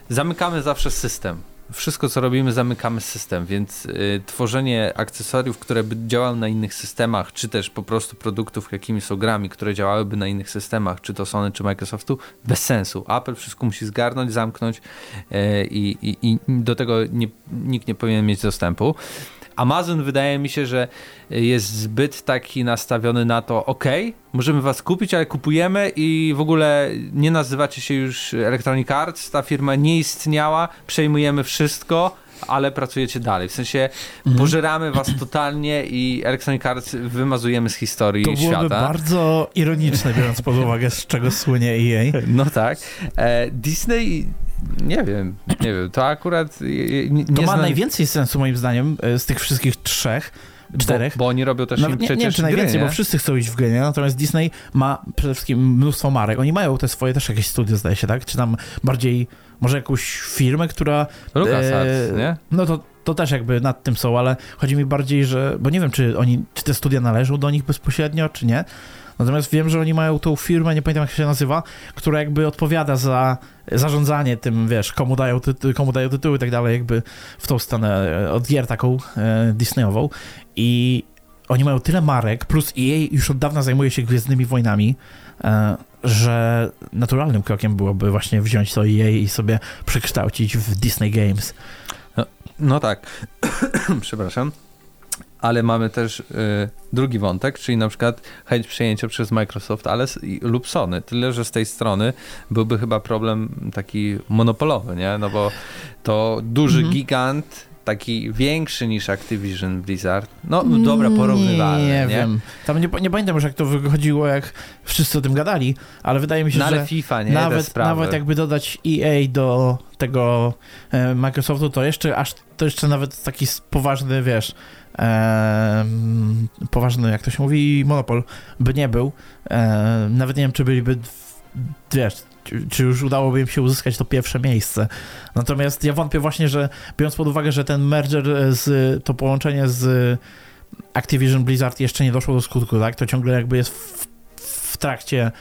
zamykamy zawsze system wszystko, co robimy, zamykamy system, więc y, tworzenie akcesoriów, które by działały na innych systemach, czy też po prostu produktów, jakimi są grami, które działałyby na innych systemach, czy to Sony, czy Microsoftu, bez sensu. Apple wszystko musi zgarnąć, zamknąć y, i, i do tego nie, nikt nie powinien mieć dostępu. Amazon wydaje mi się, że jest zbyt taki nastawiony na to, ok, możemy was kupić, ale kupujemy i w ogóle nie nazywacie się już Electronic Arts, ta firma nie istniała, przejmujemy wszystko, ale pracujecie dalej. W sensie mhm. pożeramy was totalnie i Electronic Arts wymazujemy z historii to świata. To bardzo ironiczne, biorąc pod uwagę, z czego słynie EA. No tak. E, Disney nie wiem, nie wiem, to akurat... Nie, to ma najwięcej sensu moim zdaniem e, z tych wszystkich trzech, czterech. Bo, bo oni robią też no, nie, nie czy najwięcej, gry, nie? bo wszyscy chcą iść w gry, nie? natomiast Disney ma przede wszystkim mnóstwo marek. Oni mają te swoje też jakieś studio, zdaje się, tak? Czy tam bardziej, może jakąś firmę, która... LucasArts, e, nie? No to, to też jakby nad tym są, ale chodzi mi bardziej, że... Bo nie wiem, czy oni, czy te studia należą do nich bezpośrednio, czy nie. Natomiast wiem, że oni mają tą firmę, nie pamiętam jak się nazywa, która jakby odpowiada za zarządzanie tym, wiesz, komu dają, tytu komu dają tytuły i tak dalej, jakby w tą stronę e, od gier taką e, Disneyową. I oni mają tyle marek, plus EA już od dawna zajmuje się Gwiezdnymi Wojnami, e, że naturalnym krokiem byłoby właśnie wziąć to EA i sobie przekształcić w Disney Games. No, no tak, (coughs) przepraszam. Ale mamy też y, drugi wątek, czyli na przykład chęć przejęcia przez Microsoft ale, lub Sony. Tyle, że z tej strony byłby chyba problem taki monopolowy, nie? No bo to duży mhm. gigant taki większy niż Activision Blizzard. No dobra, porównywalny. Nie, nie, wiem. Tam nie, nie pamiętam już jak to wychodziło, jak wszyscy o tym gadali, ale wydaje mi się, no, ale że FIFA, nie? Nawet, nawet jakby dodać EA do tego e, Microsoftu, to jeszcze aż to jeszcze nawet taki poważny, wiesz, e, poważny, jak to się mówi, monopol by nie był. E, nawet nie wiem, czy byliby wiesz, czy już udałoby im się uzyskać to pierwsze miejsce. Natomiast ja wątpię właśnie, że biorąc pod uwagę, że ten merger z, to połączenie z Activision Blizzard jeszcze nie doszło do skutku, tak, to ciągle jakby jest w, w trakcie e,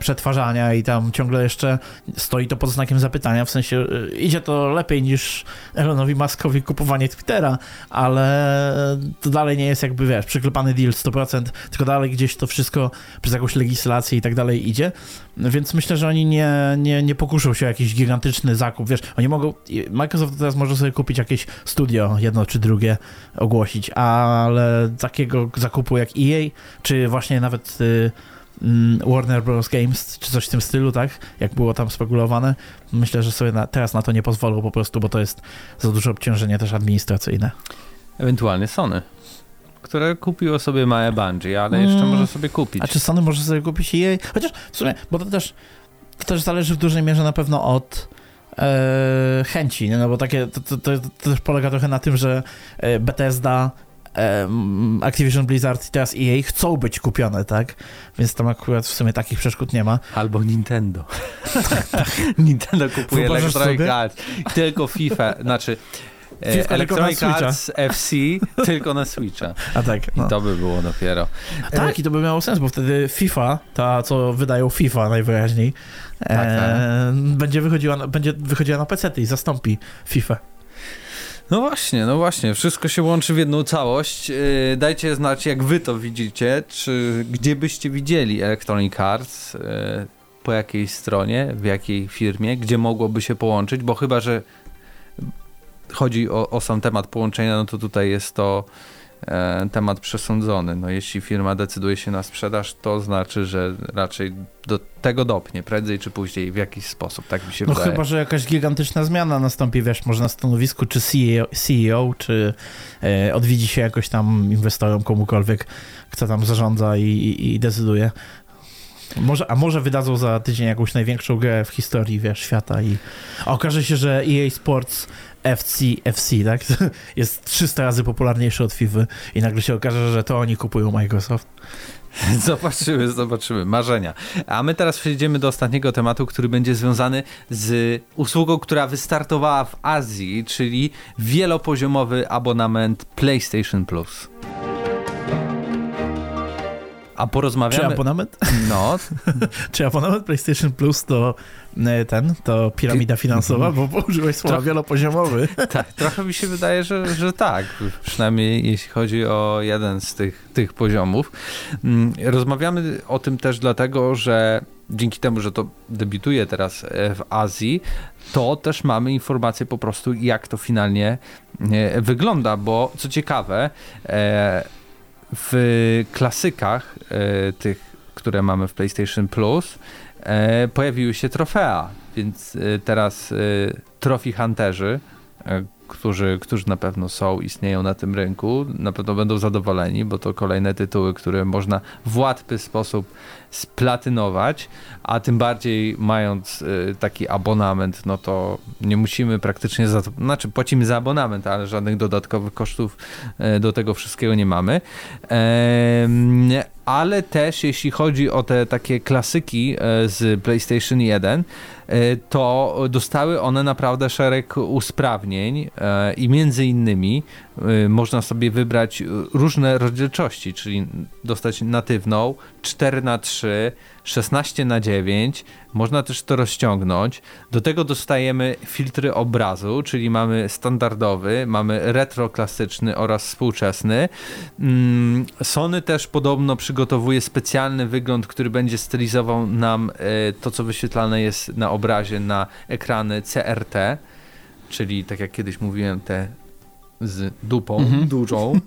przetwarzania i tam ciągle jeszcze stoi to pod znakiem zapytania, w sensie e, idzie to lepiej niż Elonowi Muskowi kupowanie Twittera, ale to dalej nie jest jakby, wiesz, przyklepany deal 100%, tylko dalej gdzieś to wszystko przez jakąś legislację i tak dalej idzie, więc myślę, że oni nie, nie, nie pokuszą się o jakiś gigantyczny zakup, wiesz, oni mogą, Microsoft teraz może sobie kupić jakieś studio, jedno czy drugie ogłosić, ale takiego zakupu jak EA, czy właśnie nawet y, Warner Bros. Games, czy coś w tym stylu, tak? Jak było tam spekulowane. Myślę, że sobie na, teraz na to nie pozwolą po prostu, bo to jest za duże obciążenie też administracyjne. Ewentualnie Sony, które kupiło sobie małe Bungie, ale jeszcze mm. może sobie kupić. A czy Sony może sobie kupić jej? Chociaż w sumie, bo to też, to też zależy w dużej mierze na pewno od e, chęci, no bo takie, to, to, to, też polega trochę na tym, że e, Bethesda Activision Blizzard i teraz EA chcą być kupione, tak? Więc tam akurat w sumie takich przeszkód nie ma. Albo Nintendo. (laughs) (laughs) Nintendo kupuje Electronic Arts. Tylko FIFA, znaczy (laughs) e, FIFA Electronic Arts FC tylko na Switcha. A tak. No. I to by było dopiero. A tak, i to by miało sens, bo wtedy FIFA, ta co wydają FIFA najwyraźniej, tak, tak. E, będzie, wychodziła, będzie wychodziła na PC i zastąpi FIFA. No właśnie, no właśnie, wszystko się łączy w jedną całość. Yy, dajcie znać, jak wy to widzicie, czy gdzie byście widzieli Electronic Arts, yy, po jakiej stronie, w jakiej firmie, gdzie mogłoby się połączyć, bo chyba, że chodzi o, o sam temat połączenia, no to tutaj jest to temat przesądzony. No, jeśli firma decyduje się na sprzedaż, to znaczy, że raczej do tego dopnie, prędzej czy później, w jakiś sposób, tak mi się no wydaje. No chyba, że jakaś gigantyczna zmiana nastąpi, wiesz, może na stanowisku, czy CEO, CEO czy e, odwiedzi się jakoś tam inwestorom, komukolwiek, kto tam zarządza i, i, i decyduje. Może, a może wydadzą za tydzień jakąś największą grę w historii, wiesz, świata i okaże się, że EA Sports FC, FC, tak? (laughs) Jest 300 razy popularniejszy od FIFA i nagle się okaże, że to oni kupują Microsoft. (laughs) Zobaczymy, zobaczymy. Marzenia. A my teraz przejdziemy do ostatniego tematu, który będzie związany z usługą, która wystartowała w Azji, czyli wielopoziomowy abonament PlayStation Plus. A porozmawiamy... Czy abonament? No. (laughs) Czy abonament PlayStation Plus to ten, to piramida finansowa, bo użyłeś słowa Troch... wielopoziomowy. (laughs) Tak, trochę mi się wydaje, że, że tak. Przynajmniej jeśli chodzi o jeden z tych, tych poziomów. Mm, rozmawiamy o tym też dlatego, że dzięki temu, że to debiutuje teraz e, w Azji, to też mamy informacje po prostu, jak to finalnie e, wygląda, bo co ciekawe, w klasykach e, tych, które mamy w PlayStation Plus, e, pojawiły się trofea, więc e, teraz Trophy Hunterzy, którzy, którzy na pewno są, istnieją na tym rynku, na pewno będą zadowoleni, bo to kolejne tytuły, które można w łatwy sposób splatynować, a tym bardziej mając taki abonament, no to nie musimy praktycznie za to, znaczy płacimy za abonament, ale żadnych dodatkowych kosztów do tego wszystkiego nie mamy. Ale też jeśli chodzi o te takie klasyki y, z PlayStation 1, to dostały one naprawdę szereg usprawnień i między innymi można sobie wybrać różne rozdzielczości, czyli dostać natywną 4 na 3 16 na 9 można też to rozciągnąć. Do tego dostajemy filtry obrazu, czyli mamy standardowy, mamy retro klasyczny oraz współczesny. Mm, Sony też podobno przygotowuje specjalny wygląd, który będzie stylizował nam e, to, co wyświetlane jest na obrazie na ekrany CRT, czyli tak jak kiedyś mówiłem, te z dupą mhm. dużą. (laughs)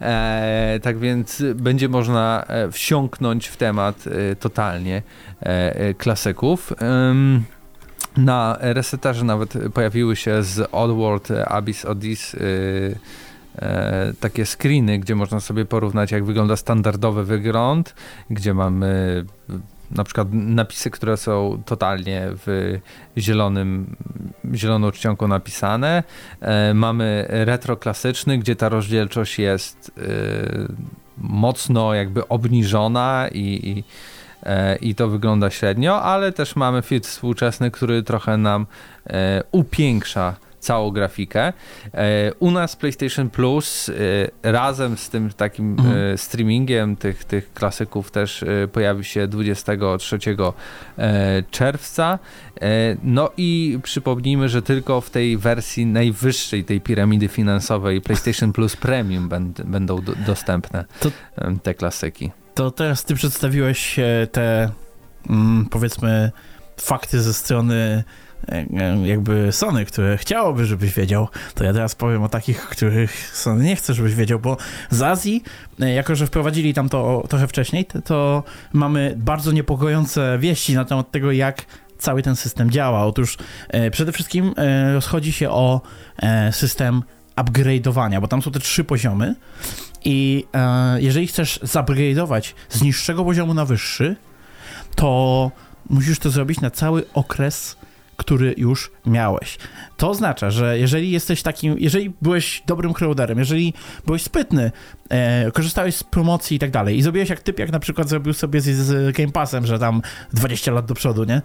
E, tak więc będzie można e, wsiąknąć w temat e, totalnie e, e klasyków. na resetarze nawet pojawiły się z Oddworld Abyss Odyssey e, takie screeny, gdzie można sobie porównać jak wygląda standardowy wygląd, gdzie mamy na przykład napisy, które są totalnie w zielonym, zieloną czcionką napisane. E, mamy retro klasyczny, gdzie ta rozdzielczość jest e, mocno jakby obniżona i, i, e, i to wygląda średnio, ale też mamy filtr współczesny, który trochę nam upiększa całą grafikę. E, u nas PlayStation Plus e, razem z tym takim e, mhm. streamingiem tych, tych klasyków też pojawi się 23 czerwca. No i przypomnijmy, że tylko w tej wersji najwyższej tej piramidy finansowej PlayStation Plus Premium będą dostępne to, te klasyki. To teraz ty przedstawiłeś te mm, powiedzmy fakty ze strony jakby Sony, które chciałoby, żebyś wiedział, to ja teraz powiem o takich, których Sony nie chce, żebyś wiedział, bo z Azji, e, jako że wprowadzili tam to trochę wcześniej, to mamy bardzo niepokojące wieści na temat tego, jak cały ten system działa. Otóż e, przede wszystkim e, rozchodzi się o system upgrade'owania, bo tam są te trzy poziomy i jeżeli chcesz zupgrade'ować z niższego poziomu na wyższy, to musisz to zrobić na cały okres który już miałeś. To oznacza, że jeżeli jesteś takim, jeżeli byłeś dobrym crowderem, jeżeli byłeś sprytny, e, korzystałeś z promocji i tak dalej i zrobiłeś jak typ, jak na przykład zrobił sobie z, z Game Passem, że tam 20 lat do przodu, nie?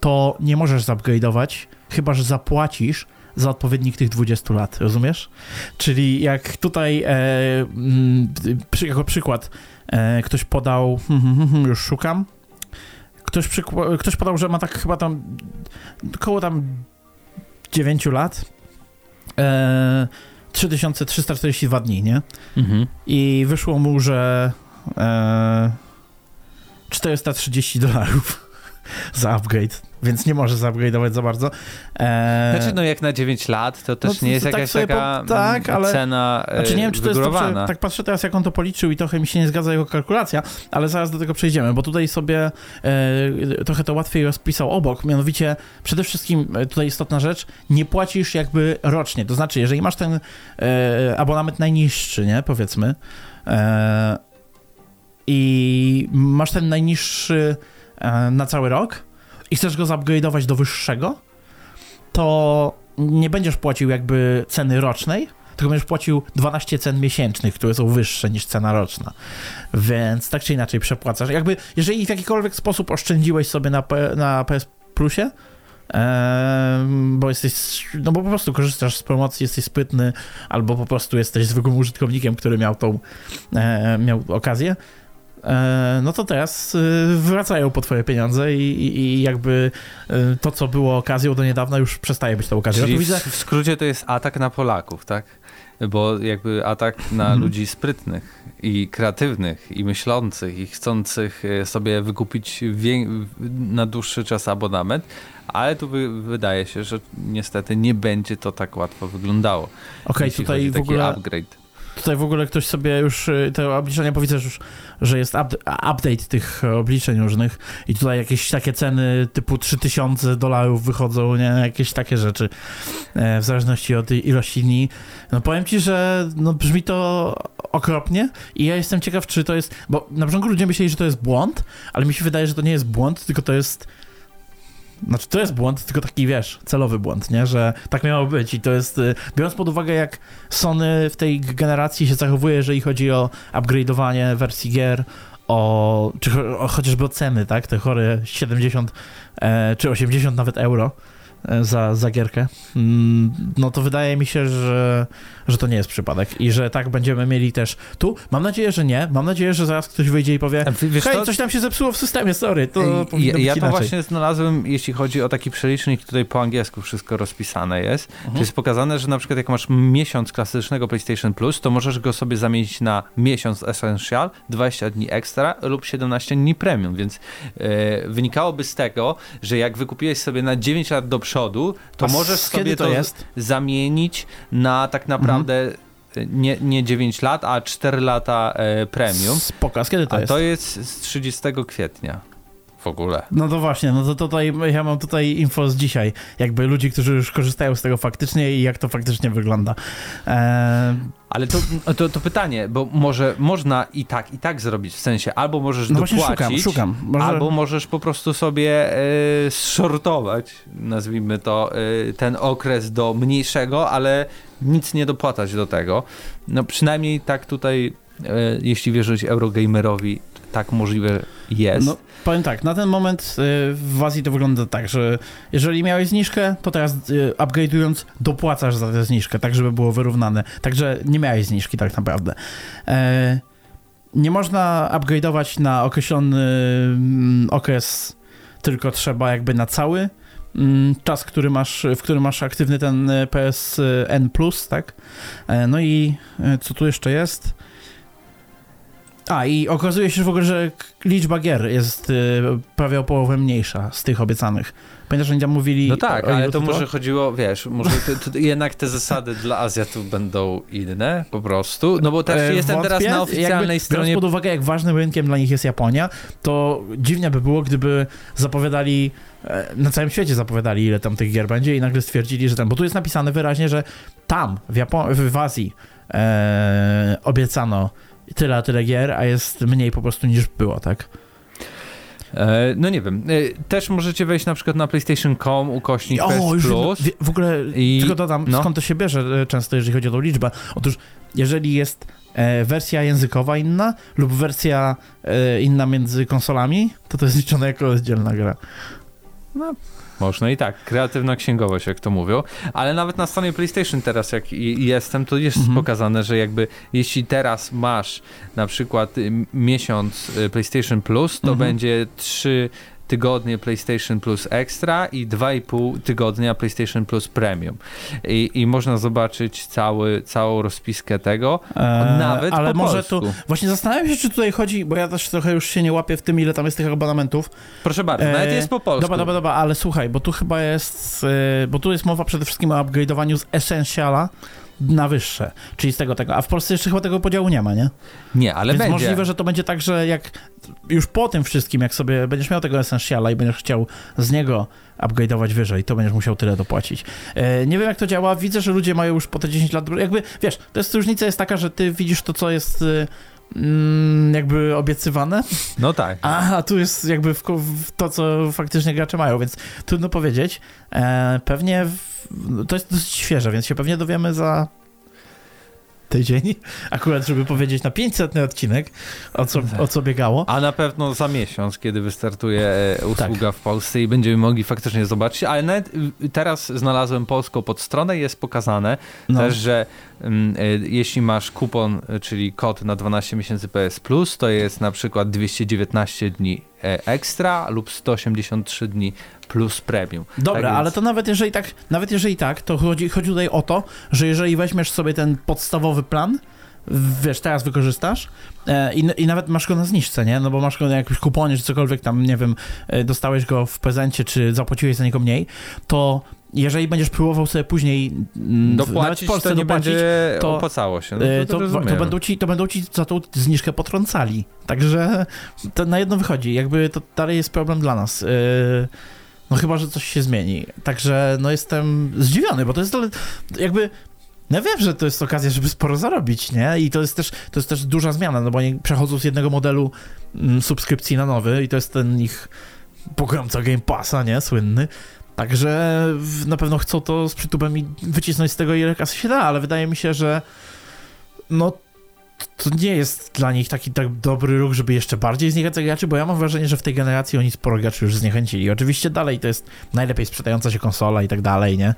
To nie możesz zupgrade'ować, chyba że zapłacisz za odpowiednik tych 20 lat, rozumiesz? Czyli jak tutaj e, m, przy, jako przykład e, ktoś podał, (laughs) już szukam, Ktoś, ktoś podał, że ma tak chyba tam około tam 9 lat. E, 3342 dni, nie? Mhm. I wyszło mu, że e, 430 dolarów za upgrade więc nie może zupgrade'ować za bardzo. E... Znaczy, no jak na 9 lat, to też no, nie jest tak jakaś taka po... tak, ale... cena e, Znaczy nie wiem, czy to jest to, tak patrzę teraz, jak on to policzył i trochę mi się nie zgadza jego kalkulacja, ale zaraz do tego przejdziemy, bo tutaj sobie e, trochę to łatwiej rozpisał obok, mianowicie przede wszystkim e, tutaj istotna rzecz, nie płacisz jakby rocznie, to znaczy, jeżeli masz ten e, abonament najniższy, nie, powiedzmy, e, i masz ten najniższy na cały rok, i chcesz go zupgrade'ować do wyższego, to nie będziesz płacił jakby ceny rocznej, tylko będziesz płacił 12 cen miesięcznych, które są wyższe niż cena roczna. Więc tak czy inaczej przepłacasz. Jakby, jeżeli w jakikolwiek sposób oszczędziłeś sobie na, na PS Plusie, bo jesteś, no bo po prostu korzystasz z promocji, jesteś sprytny, albo po prostu jesteś zwykłym użytkownikiem, który miał tą, e, miał okazję, E, no to teraz e, wracają po twoje pieniądze i, i, i, jakby e, to, co było okazją do niedawna, już przestaje być tą okazją. Czyli widzę... w skrócie to jest atak na Polaków, tak? Bo jakby atak na mhm. ludzi sprytnych i kreatywnych i myślących i chcących sobie wykupić na dłuższy czas abonament, ale tu wydaje się, że niestety nie będzie to tak łatwo wyglądało. Okej, okay, tutaj w ogóle upgrade Tutaj w ogóle ktoś sobie już y, te obliczenia powiedzą, już, że jest update tych obliczeń różnych i tutaj jakieś takie ceny typu 3000 dolarów wychodzą, nie? Jakieś takie rzeczy e, w zależności od ilości dni. No powiem ci, że no brzmi to okropnie i ja jestem ciekaw, czy to jest, bo na początku ludzie myśleli, że to jest błąd, ale mi się wydaje, że to nie jest błąd, tylko to jest znaczy, to jest błąd, tylko taki, wiesz, celowy błąd, nie? Że tak miało być i to jest, y, biorąc pod uwagę, jak Sony w tej generacji się zachowuje, jeżeli chodzi o upgrade'owanie wersji gier, o, czy o, chociażby o ceny, tak? Te chore 70 e, czy 80 nawet euro za, za gierkę, mm, no to wydaje mi się, że, że to nie jest przypadek i że tak będziemy mieli też tu. Mam nadzieję, że nie. Mam nadzieję, że zaraz ktoś wyjdzie i powie, Wiesz hej, co? coś tam się zepsuło w systemie, sorry, to ja, ja to właśnie znalazłem, jeśli chodzi o taki przelicznik, tutaj po angielsku wszystko rozpisane jest. Mhm. To jest pokazane, że na przykład jak masz miesiąc klasycznego PlayStation Plus, to możesz go sobie zamienić na miesiąc Essential, 20 dni extra lub 17 dni premium, więc e, wynikałoby z tego, że jak wykupiłeś sobie na 9 lat do przodu, to A możesz sobie to to, zamienić na tak naprawdę e, nie, nie 9 lat, a 4 lata e, premium. Spoko, kiedy to A jest? to jest z 30 kwietnia w ogóle. No to właśnie, no to tutaj ja mam tutaj info z dzisiaj, jakby ludzi, którzy już korzystają z tego faktycznie i jak to faktycznie wygląda. Eee, Ale to, to, to pytanie, bo może można i tak, i tak zrobić, w sensie albo możesz no dopłacić, szukam, szukam. Może... albo możesz po prostu sobie e, shortować, nazwijmy to, e, ten okres do mniejszego, ale nic nie dopłatać do tego. No przynajmniej tak tutaj, e, jeśli wierzyć Eurogamerowi, tak możliwe jest. No, powiem tak, na ten moment y, w Azji to wygląda tak, że jeżeli miałeś zniżkę, to teraz y, upgrade'ując dopłacasz za tę zniżkę, tak żeby było wyrównane. Także nie miałeś zniżki tak naprawdę. E, nie można upgrade'ować na określony mm, okres, tylko trzeba jakby na cały mm, czas, który masz, w którym masz aktywny ten y, PSN+, tak? E, no i co tu jeszcze jest? A, i okazuje się w ogóle, że liczba gier jest y, prawie o połowę mniejsza z tych obiecanych. Pamiętasz, że mówili... No tak, o ale to może chodziło, wiesz, może to, to jednak te zasady dla Azjatów będą inne po prostu, no bo też E, jestem teraz wątpię. na oficjalnej Jakby, stronie Biorąc pod uwagę, jak ważnym rynkiem dla nich jest Japonia, to dziwnie by było, gdyby zapowiadali, e, na całym świecie zapowiadali, ile tam tych gier będzie i nagle stwierdzili, że tam, bo tu jest napisane wyraźnie, że tam, w, Japo- w Azji e, obiecano tyle, a tyle gier, a jest mniej po prostu niż było, tak? E, No nie wiem. E, Też możecie wejść na przykład na PlayStation.com, ukośnik PS już Plus. wie- w ogóle I- tylko dodam, no. skąd to się bierze e, często, jeżeli chodzi o tą liczbę. Otóż, jeżeli jest e, wersja językowa inna lub wersja e, inna między konsolami, to to jest liczone jako oddzielna gra. Można i tak. Kreatywna księgowość, jak to mówią. Ale nawet na stronie PlayStation teraz, jak jestem, to jest Mhm. pokazane, że jakby jeśli teraz masz na przykład y, miesiąc y, PlayStation Plus, to Mhm. będzie 3 tygodnie PlayStation Plus Extra i 2,5 tygodnia PlayStation Plus Premium. I, i można zobaczyć cały, całą rozpiskę tego, E, nawet ale po może polsku. tu. Właśnie zastanawiam się, czy tutaj chodzi, bo ja też trochę już się nie łapię w tym, ile tam jest tych abonamentów. Proszę bardzo, E, nawet jest po polsku. Dobra, dobra, dobra, ale słuchaj, bo tu chyba jest. e, bo tu jest mowa przede wszystkim o upgrade'owaniu z Essentiala na wyższe, czyli z tego tego. A w Polsce jeszcze chyba tego podziału nie ma, nie? Nie, ale Więc będzie. możliwe, że to będzie tak, że jak już po tym wszystkim, jak sobie będziesz miał tego Essentiala i będziesz chciał z niego upgrade'ować wyżej, to będziesz musiał tyle dopłacić. E, nie wiem, jak to działa. Widzę, że ludzie mają już po te 10 lat. Jakby, wiesz, to jest różnica jest taka, że ty widzisz to, co jest y, mm, jakby obiecywane, No tak. a tu jest jakby w, w to, co faktycznie gracze mają, więc trudno powiedzieć. E, pewnie w, to jest dosyć świeże, więc się pewnie dowiemy za tydzień, (laughs) akurat żeby powiedzieć na 500 odcinek, o co, o co biegało. A na pewno za miesiąc, kiedy wystartuje e, usługa Tak. w Polsce i będziemy mogli faktycznie zobaczyć, ale y, teraz znalazłem polską podstronę i jest pokazane No. też, że jeśli masz kupon, e, czyli kod na 12 miesięcy PS Plus, to jest na przykład 219 dni e, ekstra lub 183 dni plus premium. Dobra, Tak więc- ale to nawet jeżeli tak, nawet jeżeli tak, to chodzi, chodzi tutaj o to, że jeżeli weźmiesz sobie ten podstawowy plan, wiesz, teraz wykorzystasz e, i, i nawet masz go na zniżce, nie? No bo masz go na jakimś kuponie, czy cokolwiek tam, nie wiem, e, dostałeś go w prezencie, czy zapłaciłeś za niego mniej, to jeżeli będziesz próbował sobie później mm, Dopłacić w Polsce to nie dopłacić, będzie to- opłacało się. No, e, to, to, to, będą ci, to będą ci za tą zniżkę potrącali. Także to na jedno wychodzi. Jakby to dalej jest problem dla nas. E, No chyba, że coś się zmieni. Także no jestem zdziwiony, bo to jest jakby no ja wiem, że to jest okazja, żeby sporo zarobić, nie? I to jest też, to jest też duża zmiana, no bo oni przechodzą z jednego modelu mm, subskrypcji na nowy i to jest ten ich pogromca Game Passa, nie? Słynny. Także na pewno chcą to z przytupem i wycisnąć z tego ile kasy się da, ale wydaje mi się, że no to nie jest dla nich taki tak dobry ruch, żeby jeszcze bardziej zniechęcać graczy, bo ja mam wrażenie, że w tej generacji oni sporo graczy już zniechęcili. Oczywiście dalej to jest najlepiej sprzedająca się konsola i tak dalej, nie?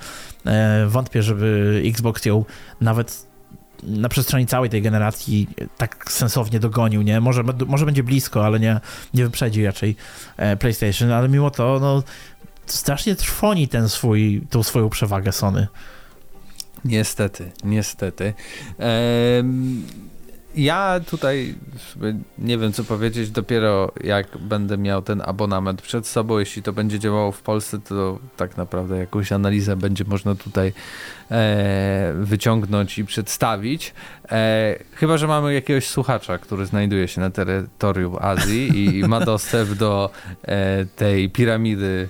E, wątpię, żeby Xbox ją nawet na przestrzeni całej tej generacji tak sensownie dogonił, nie? Może, może będzie blisko, ale nie, nie wyprzedzi raczej e, PlayStation, ale mimo to, no, strasznie trwoni ten swój, tą swoją przewagę Sony. Niestety, niestety. Ehm, ja tutaj nie wiem co powiedzieć, dopiero jak będę miał ten abonament przed sobą, jeśli to będzie działało w Polsce, to tak naprawdę jakąś analizę będzie można tutaj e, wyciągnąć i przedstawić. E, chyba, że mamy jakiegoś słuchacza, który znajduje się na terytorium Azji i, ma dostęp do e, tej piramidy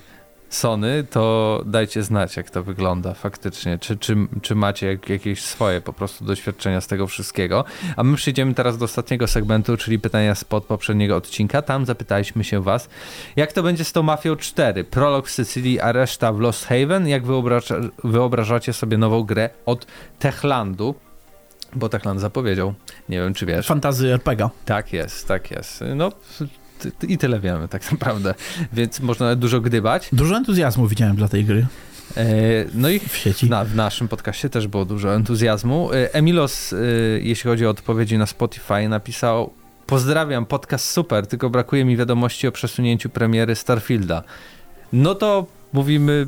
Sony, to dajcie znać, jak to wygląda faktycznie. Czy, czy, czy macie jakieś swoje po prostu doświadczenia z tego wszystkiego. A my przejdziemy teraz do ostatniego segmentu, czyli pytania spod poprzedniego odcinka. Tam zapytaliśmy się was, jak to będzie z tą Mafią 4? Prolog w Sycylii, a reszta w Lost Haven? Jak wyobraża, wyobrażacie sobie nową grę od Techlandu? Bo Techland zapowiedział. Nie wiem, czy wiesz. Fantazy RPG. Tak jest, tak jest. No, i tyle wiemy tak naprawdę, więc można dużo gdybać. Dużo entuzjazmu widziałem dla tej gry. E, no i w sieci. Na, w naszym podcaście też było dużo entuzjazmu. E, Emilos, e, jeśli chodzi o odpowiedzi na Spotify, napisał Pozdrawiam, podcast super, tylko brakuje mi wiadomości o przesunięciu premiery Starfielda. No to mówimy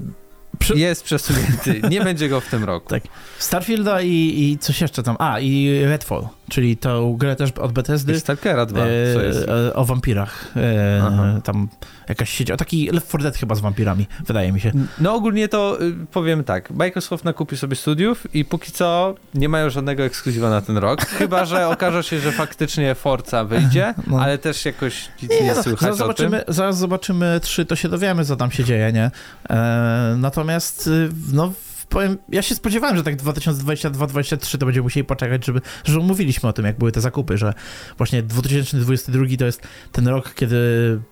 jest przesunięty. Nie będzie go w tym roku. Tak. Starfielda i, i coś jeszcze tam. A, i Redfall, czyli tą grę też od Bethesdy. I Stalkera 2, co jest? E, o wampirach. E, tam jakaś sieć, o taki Left 4 Dead chyba z wampirami, wydaje mi się. No ogólnie to y, powiem tak, Microsoft nakupił sobie studiów i póki co nie mają żadnego ekskluzywa na ten rok, chyba, że (laughs) okaże się, że faktycznie Forza wyjdzie, (laughs) no. ale też jakoś nic nie, nie no, słychać zaraz zobaczymy, Zaraz zobaczymy trzy, to się dowiemy, co tam się dzieje, nie? E, natomiast y, no powiem, ja się spodziewałem, że tak 2022-2023 to będziemy musieli poczekać, żeby, że mówiliśmy o tym, jak były te zakupy, że właśnie 2022 to jest ten rok, kiedy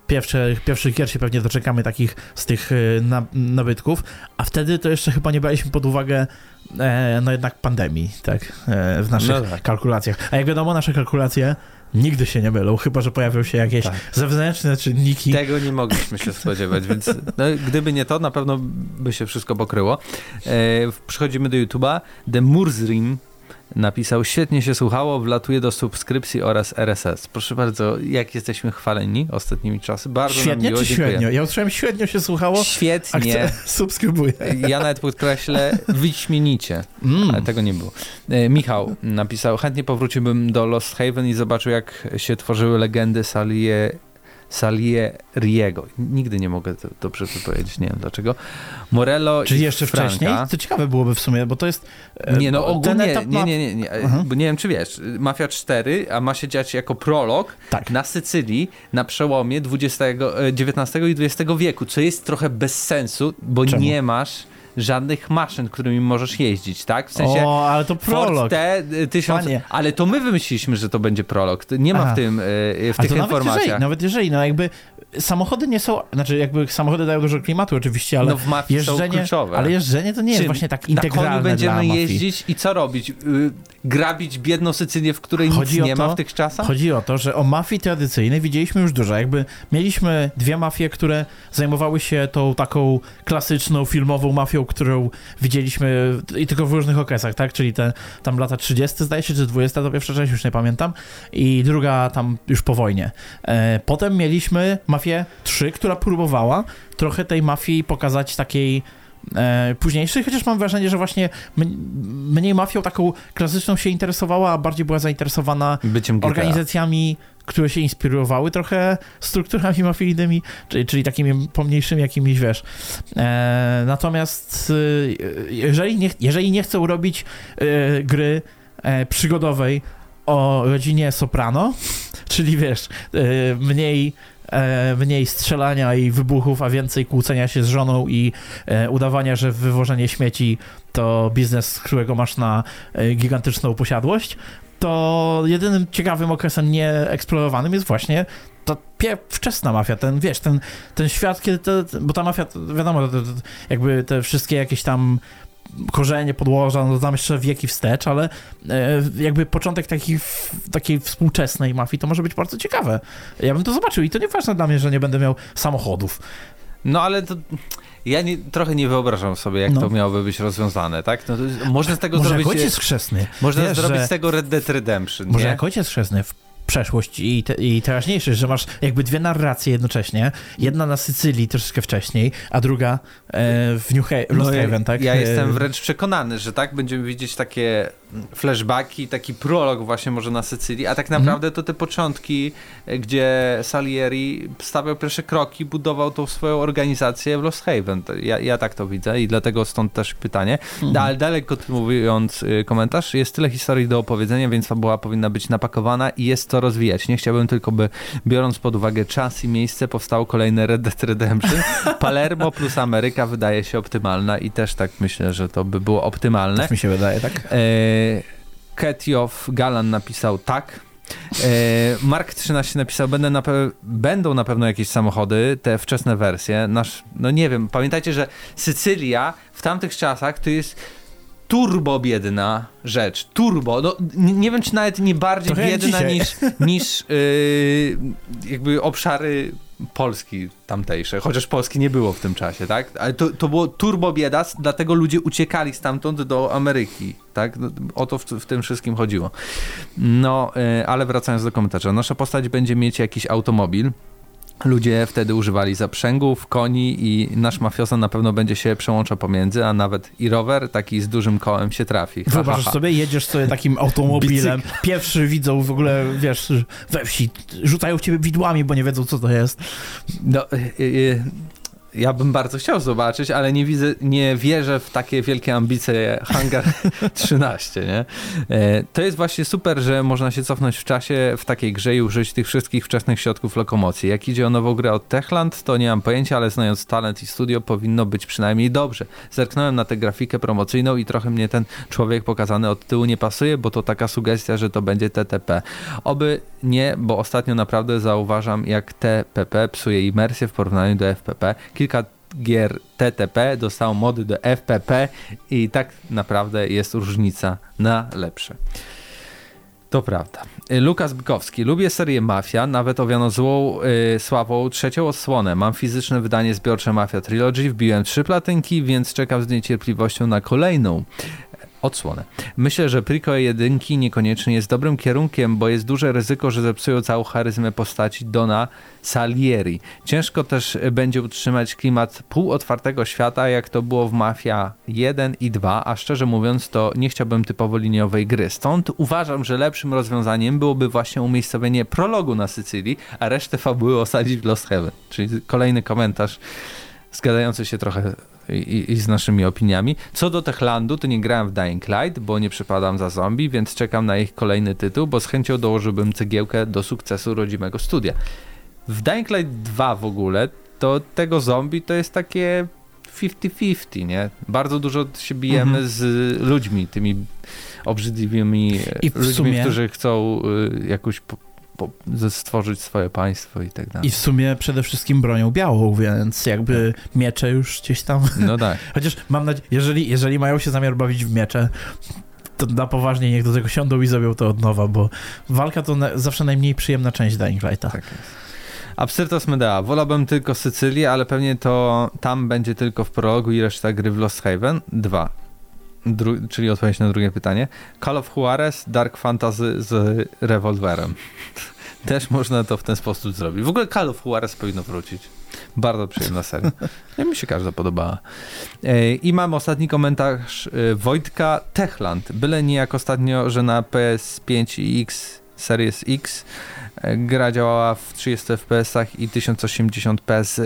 pierwsze, pierwszych gier się pewnie doczekamy takich z tych y, nabytków, a wtedy to jeszcze chyba nie braliśmy pod uwagę e, no jednak pandemii, tak, e, w naszych no tak. kalkulacjach. A jak wiadomo, nasze kalkulacje nigdy się nie mylą, chyba że pojawią się jakieś tak. zewnętrzne czynniki. Tego nie mogliśmy się spodziewać, więc no, gdyby nie to, na pewno by się wszystko pokryło. E, przechodzimy do YouTube'a. The Murzrim napisał, świetnie się słuchało, wlatuje do subskrypcji oraz RSS. Proszę bardzo, jak jesteśmy chwaleni ostatnimi czasy. Bardzo świetnie miło, czy średnio? Ja usłyszałem, świetnie się słuchało, Świetnie. (laughs) subskrybuję. Ja nawet podkreślę, wyśmienicie. Mm. Ale tego nie było. E, Michał napisał, chętnie powróciłbym do Lost Haven i zobaczył, jak się tworzyły legendy Salie Salieriego. Nigdy nie mogę to dobrze wypowiedzieć, nie wiem dlaczego. Morello Czyli jeszcze Franka. wcześniej? To ciekawe byłoby w sumie, bo to jest... E, nie, no ogólnie, etap nie, nie, nie, nie, bo nie wiem, czy wiesz, Mafia 4, a ma się dziać jako prolog tak. na Sycylii na przełomie XIX e, i XX wieku, co jest trochę bez sensu, bo Czemu? nie masz żadnych maszyn, którymi możesz jeździć, tak? W sensie. O, ale to prolog. T y, tysiąc, ale to my wymyśliliśmy, że to będzie prolog. Nie ma Aha. w tym, y, w tych informacjach. Nawet jeżeli, nawet jeżeli, no jakby samochody nie są, znaczy jakby samochody dają dużo klimatu oczywiście, ale no w mafii jeżdżenie, są kluczowe. Ale jeżdżenie to nie jest właśnie tak integralne na koniu będziemy jeździć i co robić? Y, grabić biedną Sycylię, w której Chodzi nic nie to, ma w tych czasach? Chodzi o to, że o mafii tradycyjnej widzieliśmy już dużo. Jakby mieliśmy dwie mafie, które zajmowały się tą taką klasyczną filmową mafią, którą widzieliśmy i tylko w różnych okresach, tak? Czyli te tam lata 30 zdaje się, czy 20 to pierwsza część, już nie pamiętam. I druga tam już po wojnie. E, potem mieliśmy mafię 3, która próbowała trochę tej mafii pokazać takiej e, późniejszej, chociaż mam wrażenie, że właśnie mniej mafią taką klasyczną się interesowała, a bardziej była zainteresowana organizacjami, które się inspirowały trochę strukturami mafijnymi, czyli, czyli takimi pomniejszymi jakimiś, wiesz. E, natomiast e, jeżeli, nie, jeżeli nie chcą robić e, gry e, przygodowej o rodzinie Soprano, (laughs) czyli wiesz, e, mniej E, mniej strzelania i wybuchów, a więcej kłócenia się z żoną i udawania, że wywożenie śmieci to biznes, którego masz na gigantyczną posiadłość, to jedynym ciekawym okresem nieeksplorowanym jest właśnie ta wczesna mafia, ten, wiesz, ten, ten świat, kiedy to, bo ta mafia, wiadomo, jakby te wszystkie jakieś tam korzenie, podłoża, no tam jeszcze wieki wstecz, ale e, jakby początek taki, takiej współczesnej mafii to może być bardzo ciekawe. Ja bym to zobaczył i to nie ważne dla mnie, że nie będę miał samochodów. No ale to ja nie, trochę nie wyobrażam sobie, jak no. to miałoby być rozwiązane, tak? No, można z tego może zrobić... Może ojciec chrzestny. Można Wiesz, zrobić z tego Red Dead Redemption, Może nie? jak ojciec chrzestny w przeszłość i, te, i teraźniejszość, że masz jakby dwie narracje jednocześnie. Jedna na Sycylii troszeczkę wcześniej, a druga e, w New Haven, no, Haven, tak? Ja jestem wręcz przekonany, że tak będziemy widzieć takie flashbacki, taki prolog właśnie może na Sycylii, a tak mhm. naprawdę to te początki, e, gdzie Salieri stawiał pierwsze kroki, budował tą swoją organizację w Lost Haven. Ja, ja tak to widzę i dlatego stąd też pytanie. Mhm. Ale dalej kontynuując y, komentarz, jest tyle historii do opowiedzenia, więc fabuła powinna być napakowana i jest to rozwijać. Nie chciałbym tylko, by biorąc pod uwagę czas i miejsce, powstało kolejne Red Dead Redemption. (laughs) Palermo plus Ameryka wydaje się optymalna i też tak myślę, że to by było optymalne. Tak mi się wydaje, tak? E Ketiow Galan napisał tak. E, Mark 13 napisał, będę na będą na pewno jakieś samochody, te wczesne wersje. Nasz, no nie wiem, pamiętajcie, że Sycylia w tamtych czasach to jest turbo biedna rzecz. Turbo. No, nie wiem, czy nawet nie bardziej Trochę biedna niż, niż yy, jakby obszary Polski tamtejsze, chociaż Polski nie było w tym czasie, tak? Ale to, to było turbo bieda, dlatego ludzie uciekali stamtąd do Ameryki, tak? No, o to w, w tym wszystkim chodziło. No, yy, ale wracając do komentarza. Nasza postać będzie mieć jakiś automobil, Ludzie wtedy używali zaprzęgów, koni i nasz mafioza na pewno będzie się przełączał pomiędzy, a nawet i rower taki z dużym kołem się trafi. Wyobrażasz sobie, jedziesz sobie takim automobilem, pierwszy widzą w ogóle, wiesz, we wsi, rzucają w ciebie widłami, bo nie wiedzą, co to jest. No, y, y, ja bym bardzo chciał zobaczyć, ale nie widzę, nie wierzę w takie wielkie ambicje Hangar (laughs) 13, nie? E, to jest właśnie super, że można się cofnąć w czasie w takiej grze i użyć tych wszystkich wczesnych środków lokomocji. Jak idzie o nową grę od Techland, to nie mam pojęcia, ale znając talent i studio powinno być przynajmniej dobrze. Zerknąłem na tę grafikę promocyjną i trochę mnie ten człowiek pokazany od tyłu nie pasuje, bo to taka sugestia, że to będzie TTP. Oby nie, bo ostatnio naprawdę zauważam, jak TPP psuje imersję w porównaniu do FPP kilka gier TTP dostało mody do FPP i tak naprawdę jest różnica na lepsze. To prawda. Lukas Bykowski. Lubię serię Mafia, nawet owiano złą yy, sławą trzecią odsłonę. Mam fizyczne wydanie zbiorcze Mafia Trilogy, wbiłem trzy platynki, więc czekam z niecierpliwością na kolejną odsłonę. Myślę, że prequel jedynki niekoniecznie jest dobrym kierunkiem, bo jest duże ryzyko, że zepsują całą charyzmę postaci Dona Salieri. Ciężko też będzie utrzymać klimat półotwartego świata, jak to było w Mafia 1 i 2, a szczerze mówiąc to nie chciałbym typowo liniowej gry. Stąd uważam, że lepszym rozwiązaniem byłoby właśnie umiejscowienie prologu na Sycylii, a resztę fabuły osadzić w Lost Heaven. Czyli kolejny komentarz zgadzający się trochę i, i, z naszymi opiniami. Co do Techlandu, to nie grałem w Dying Light, bo nie przypadam za zombie, więc czekam na ich kolejny tytuł, bo z chęcią dołożyłbym cegiełkę do sukcesu rodzimego studia. W Dying Light 2 w ogóle, to tego zombie to jest takie 50-50, nie? Bardzo dużo się bijemy mhm. z ludźmi, tymi obrzydliwymi ludźmi, sumie... którzy chcą y, jakoś stworzyć swoje państwo i tak dalej. I w sumie przede wszystkim bronią białą, więc jakby miecze już gdzieś tam. No (laughs) tak. Chociaż mam nadzieję, jeżeli, jeżeli mają się zamiar bawić w miecze, to na poważnie niech do tego siądą i zrobią to od nowa, bo walka to na, zawsze najmniej przyjemna część Dying Lighta. Tak jest. Absyrtos Medea. Wolałbym tylko Sycylię, ale pewnie to tam będzie tylko w prologu i reszta gry w Lost Haven. Dwa. Dru czyli odpowiedź na drugie pytanie. Call of Juarez, Dark Fantasy z rewolwerem. Też można to w ten sposób zrobić. W ogóle Call of Juarez powinno wrócić. Bardzo przyjemna seria. (laughs) Ja mi się każda podobała. E, I mam ostatni komentarz e, Wojtka Techland. Byle nie jak ostatnio, że na PS5 i X Series X e, gra działała w 30 fps i 1080p z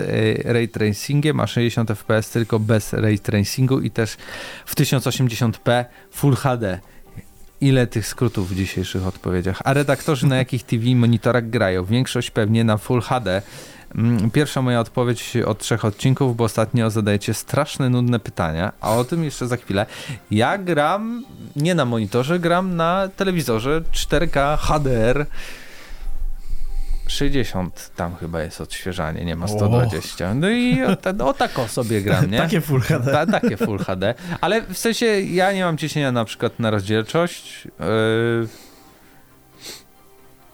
ray tracingiem, a 60 fps tylko bez ray tracingu i też w 1080p Full HD ile tych skrótów w dzisiejszych odpowiedziach. A redaktorzy na jakich TV monitorach grają? Większość pewnie na Full HD. Mm, pierwsza moja odpowiedź od trzech odcinków, bo ostatnio zadajecie straszne, nudne pytania, a o tym jeszcze za chwilę. Ja gram nie na monitorze, gram na telewizorze 4K HDR 60 tam chyba jest odświeżanie, nie ma 120. No i o, (laughs) ta, o tak o sobie gram, nie? takie Full HD. Ta, takie Full HD. Ale w sensie ja nie mam ciśnienia na przykład na rozdzielczość. Yy...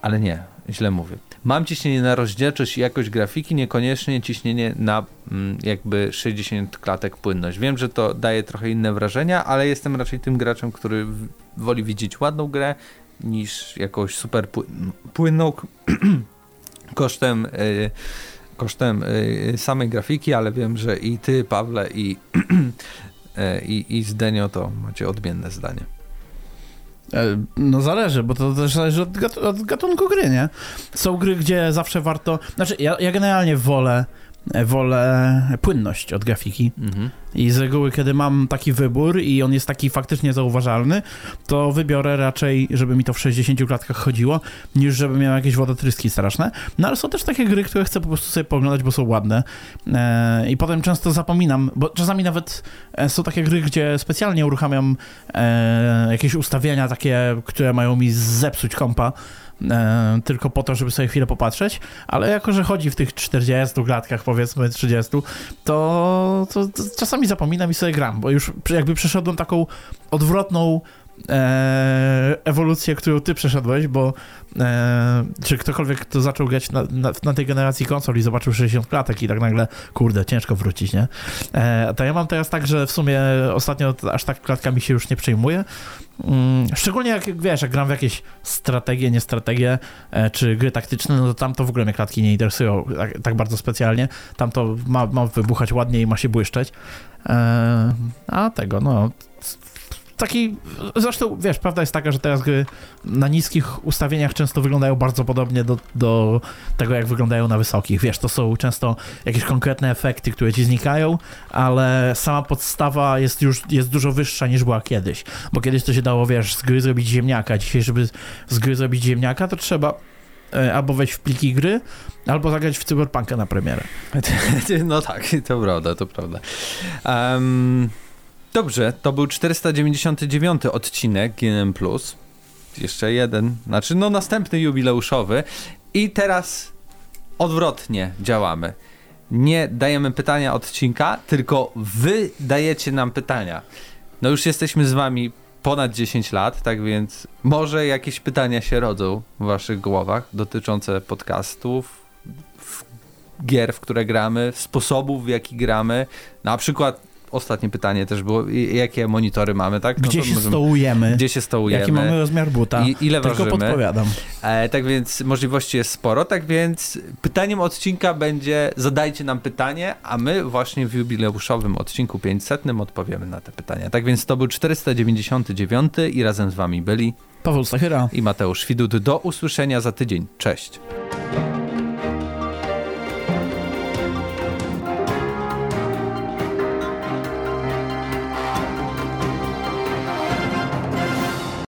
Ale nie, źle mówię. Mam ciśnienie na rozdzielczość i jakość grafiki, niekoniecznie ciśnienie na mm, jakby 60 klatek płynność. Wiem, że to daje trochę inne wrażenia, ale jestem raczej tym graczem, który woli widzieć ładną grę niż jakąś super płynną (clears throat) kosztem, y, kosztem y, samej grafiki, ale wiem, że i ty, Pawle, i, y, (clears throat) i, i Zdenio to macie odmienne zdanie. E, no zależy, bo to też zależy od gatunku gry, nie? Są gry, gdzie zawsze warto... Znaczy, ja, ja generalnie wolę wolę płynność od grafiki. Mhm. I z reguły, kiedy mam taki wybór i on jest taki faktycznie zauważalny, to wybiorę raczej, żeby mi to w 60 klatkach chodziło, niż żeby miał jakieś wodotryski straszne. No ale są też takie gry, które chcę po prostu sobie poglądać, bo są ładne. E, I potem często zapominam, bo czasami nawet e, są takie gry, gdzie specjalnie uruchamiam e, jakieś ustawienia takie, które mają mi zepsuć kompa e, tylko po to, żeby sobie chwilę popatrzeć, ale jako, że chodzi w tych 40 klatkach, powiedzmy 30, to, to, to czasami zapominam i sobie gram, bo już jakby przeszedłem taką odwrotną e, ewolucję, którą ty przeszedłeś, bo e, czy ktokolwiek, kto zaczął grać na, na, na, tej generacji konsol i zobaczył 60 klatek i tak nagle, kurde, ciężko wrócić, nie? E, to ja mam teraz tak, że w sumie ostatnio aż tak klatkami się już nie przejmuję. Mm, szczególnie jak, wiesz, jak gram w jakieś strategie, nie strategie, e, czy gry taktyczne, no to tam to w ogóle mnie klatki nie interesują tak, tak bardzo specjalnie. Tam to ma, ma wybuchać ładnie i ma się błyszczeć. E, a tego, no taki, zresztą wiesz, prawda jest taka, że teraz gry na niskich ustawieniach często wyglądają bardzo podobnie do, do tego, jak wyglądają na wysokich. Wiesz, to są często jakieś konkretne efekty, które ci znikają, ale sama podstawa jest już jest dużo wyższa niż była kiedyś. Bo kiedyś to się dało, wiesz, z gry zrobić ziemniaka. Dzisiaj, żeby z gry zrobić ziemniaka, to trzeba e, albo wejść w pliki gry, albo zagrać w Cyberpunka na premierę. (laughs) No tak, to prawda, to prawda. Um... Dobrze, to był 499 odcinek GNM+. Jeszcze jeden, znaczy no następny jubileuszowy. I teraz odwrotnie działamy. Nie dajemy pytania odcinka, tylko wy dajecie nam pytania. No już jesteśmy z wami ponad 10 lat, tak więc może jakieś pytania się rodzą w waszych głowach dotyczące podcastów, gier, w które gramy, sposobów, w jaki gramy. Na przykład ostatnie pytanie też było, jakie monitory mamy, tak? No gdzie się możemy, stołujemy? Gdzie się stołujemy? Jaki mamy rozmiar buta? I, ile Tylko ważymy? podpowiadam. E, tak więc możliwości jest sporo, tak więc pytaniem odcinka będzie zadajcie nam pytanie, a my właśnie w jubileuszowym odcinku 500 odpowiemy na te pytania. Tak więc to był 499 i razem z wami byli Paweł Stachyra i Mateusz Widut. Do usłyszenia za tydzień. Cześć.